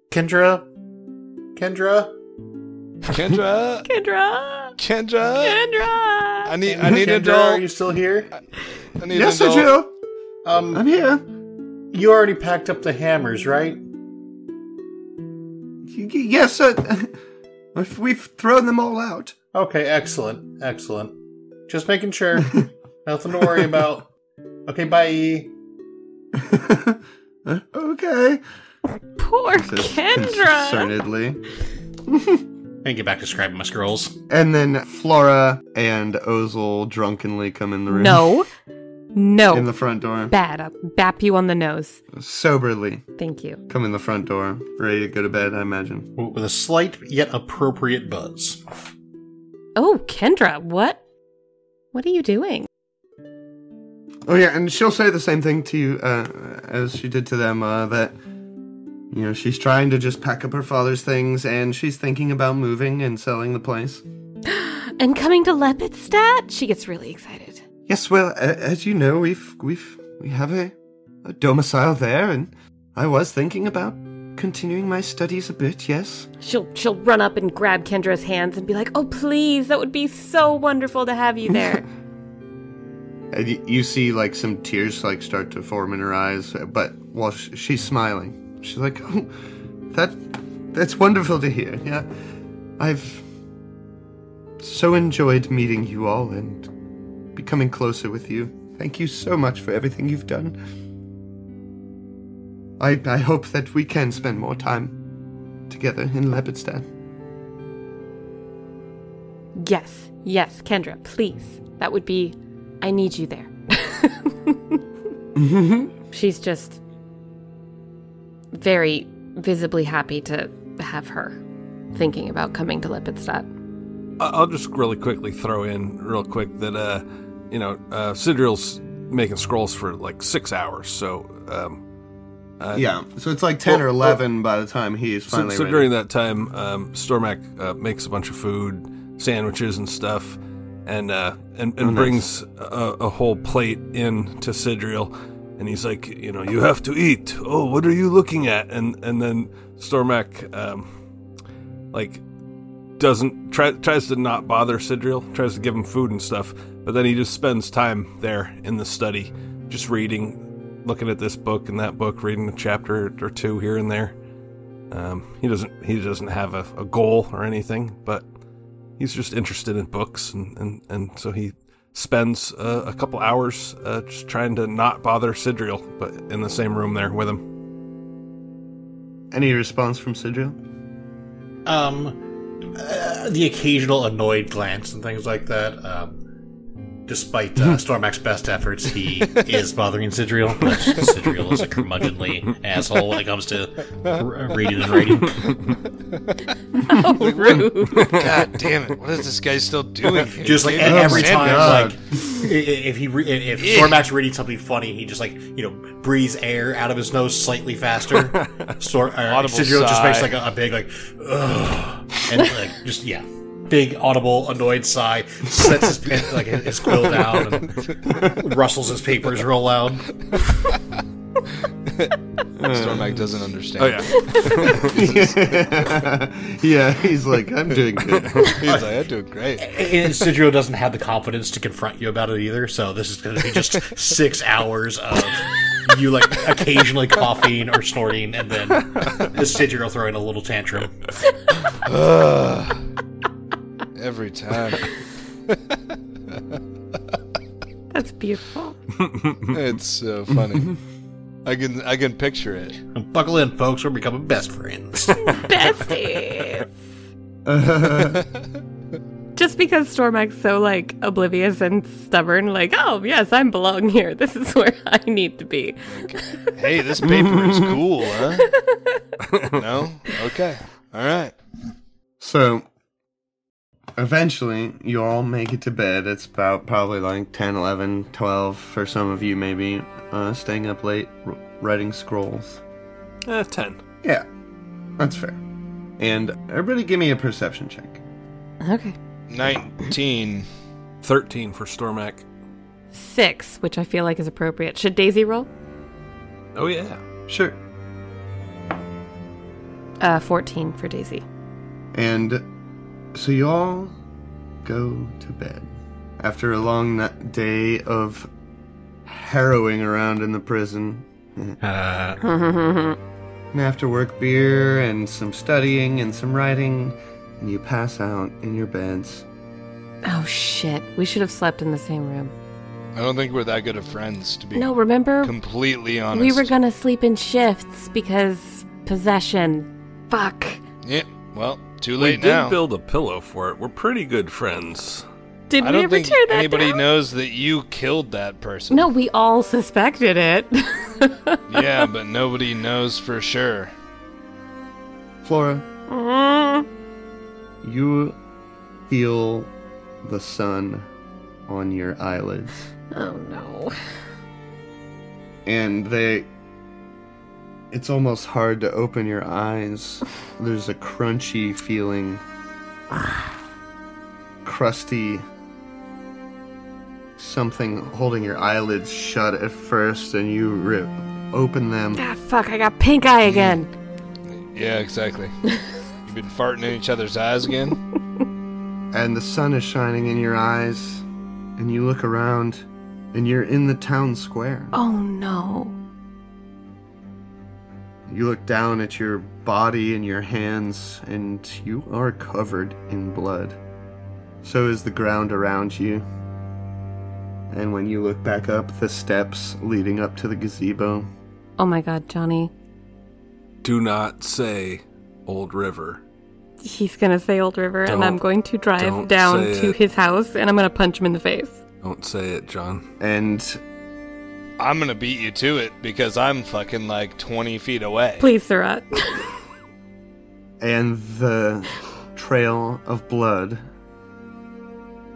C: Kendra? Kendra?
A: Kendra,
D: Kendra!
A: Kendra,
D: Kendra!
A: I need I need a
C: Kendra, are you still here?
A: I need
B: yes
A: a doll.
B: Sidriel,
C: Um,
B: i'm here
C: you already packed up the hammers, right?
B: Y- y- yes sir. If we've thrown them all out
C: Okay, excellent, excellent. Just making sure. Nothing to worry about. Okay, bye.
B: Uh, okay
D: Poor
B: says
D: Kendra!
B: concernedly
C: And get back to scribing my scrolls.
B: and then flora and ozel drunkenly come in the room
D: No. No.
B: in the front door
D: Bad. I'll bap you on the nose.
B: soberly
D: Thank you.
B: come in the front door, ready to go to bed, I imagine.
C: With a slight yet appropriate buzz.
D: Oh, Kendra, what? What are you doing?
B: Oh yeah, and she'll say the same thing to you uh, as she did to them. Uh, that you know she's trying to just pack up her father's things, and she's thinking about moving and selling the place.
D: And coming to Lepidstadt? She gets really excited.
B: Yes, well, a- as you know, we've we've we have a, a domicile there, and I was thinking about continuing my studies a bit. Yes.
D: She'll she'll run up and grab Kendra's hands and be like, "Oh, please, that would be so wonderful to have you there."
B: And you see like some tears like start to form in her eyes, but while sh- she's smiling, she's like, "Oh, that that's wonderful to hear. Yeah, I've so enjoyed meeting you all and becoming closer with you. Thank you so much for everything you've done. I I hope that we can spend more time together in Lepidstadt.
D: Yes, yes, Kendra, please. That would be. I need you there. She's just very visibly happy to have her thinking about coming to Lepidstadt.
E: I- I'll just really quickly throw in real quick that uh, you know, uh, Sidriel's making scrolls for like six hours, so um,
B: Yeah, so it's like ten
E: Well,
B: or eleven by the time he is
E: so,
B: finally
E: so during that time, um, Stormak uh, makes a bunch of food, sandwiches and stuff, and uh, and, and
B: Oh, nice.
E: brings a, a whole plate in to Sidril, and he's like, you know, you have to eat. Oh, what are you looking at? And and then Stormak, um, like, doesn't try, tries to not bother Sidriel, tries to give him food and stuff, but then he just spends time there in the study, just reading, looking at this book and that book, reading a chapter or two here and there. Um, he doesn't he doesn't have a, a goal or anything, but he's just interested in books, and and, and so he spends uh, a couple hours uh, just trying to not bother Sidriel, but in the same room there with him.
B: Any response from Sidriel?
C: Um, uh, the occasional annoyed glance and things like that. Um, despite uh, Stormak's best efforts, he is bothering Sidriel. Sidriel is a curmudgeonly asshole when it comes to r- reading and writing.
D: Oh, rude.
A: God damn it! What is this guy still doing? Here?
C: Just like
A: Dude,
C: every time,
B: God.
C: like i- i- if he re- if
A: Yeah.
C: Stormak's reading something funny, he just like you know breathes air out of his nose slightly faster. Stor- uh,
A: Audible
C: Sidriel just makes like a, a big like, Ugh, and like just yeah, big audible annoyed sigh. Sets his pen, like his quill down and rustles his papers real loud.
A: Stormak doesn't understand.
E: Oh yeah,
B: yeah, he's like, I'm doing good.
A: he's like, I'm doing great.
C: And Sidriel doesn't have the confidence to confront you about it either. So this is going to be just six hours of you like occasionally coughing or snorting, and then Sidrio throwing a little tantrum.
A: Every time.
D: That's beautiful.
A: It's so funny. I can I can picture it.
C: Buckle in, folks. We're becoming best friends.
D: Besties. Just because Stormak's so like oblivious and stubborn, like, oh yes, I belong here. This is where I need to be.
A: Hey, this paper is cool, huh? no? Okay. All right.
B: So, eventually, you all make it to bed. It's about probably like 10, 11, 12 for some of you, maybe, uh, staying up late, r- writing scrolls.
E: uh, ten.
B: Yeah, that's fair. And everybody give me a perception check.
D: Okay.
A: 19.
E: Thirteen for Stormak.
D: Six, which I feel like is appropriate. Should Daisy roll?
E: Oh yeah.
B: Sure.
D: Uh, 14 for Daisy.
B: And so you all go to bed after a long na- day of harrowing around in the prison.
C: Uh,
B: And after work beer and some studying and some writing, and you pass out in your beds.
D: Oh shit. We should have slept in the same room.
A: I don't think we're that good of friends, to be
D: No, remember?
A: completely honest.
D: We were gonna sleep in shifts because possession. Fuck.
A: Yeah, well, too
E: We
A: late
E: did
A: now.
E: build a pillow for it. We're pretty good friends.
D: Did
A: I
D: we
A: don't
D: ever
A: think
D: tear that
A: anybody
D: down?
A: knows that you killed that person.
D: No, we all suspected it.
A: Yeah, but nobody knows for sure.
B: Flora,
D: Mm.
B: you feel the sun on your eyelids,
D: oh no.
B: and they. It's almost hard to open your eyes. There's a crunchy feeling, crusty something holding your eyelids shut at first, and you rip open them.
D: Ah, fuck, I got pink eye again.
A: Yeah, exactly. You've been farting in each other's eyes again?
B: and the sun is shining in your eyes, and you look around and you're in the town square.
D: Oh no.
B: You look down at your body and your hands, and you are covered in blood. So is the ground around you. And when you look back up the steps leading up to the gazebo,
D: Oh my god, Johnny.
E: Do not say Old River.
D: He's gonna say Old River, and
E: Don't-
D: I'm going to drive down to
E: it.
D: his house, and I'm gonna punch him in the face.
E: Don't say it, John.
B: and
A: I'm gonna beat you to it because I'm fucking like 20 feet away.
D: Please, Surratt.
B: and the trail of blood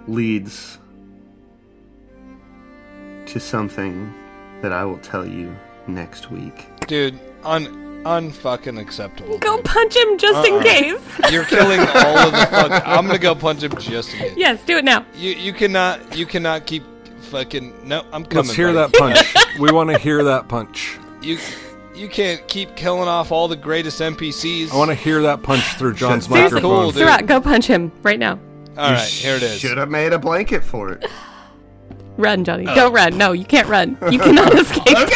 B: leads to something that I will tell you next week.
A: Dude, un unfucking acceptable.
D: Go
A: dude.
D: punch him just in
A: Uh-uh.
D: case.
A: You're killing all of the fuck. I'm gonna go punch him just in case.
D: yes, do it now.
A: You you cannot you cannot keep fucking no. I'm coming.
E: Let's hear
A: buddy.
E: that punch. we want to hear that punch.
A: You you can't keep killing off all the greatest NPCs.
E: I want to hear that punch through John's
B: Seriously?
E: microphone.
A: Cool, dude.
D: Surratt, go punch him right now.
A: All right, here it is.
B: Should have made a blanket for it.
D: Run, Johnny.
A: Oh.
D: Don't run. No, you can't run. You cannot escape.
F: There's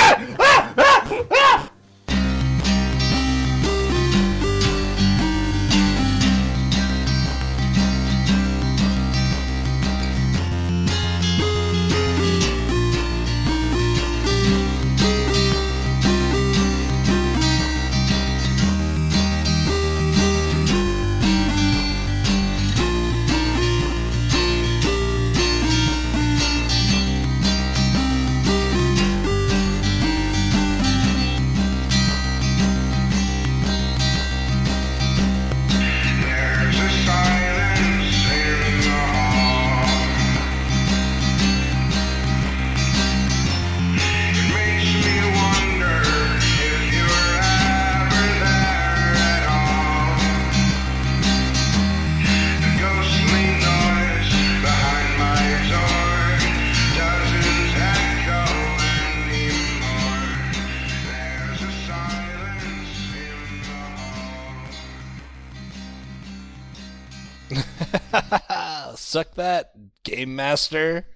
A: that, game master.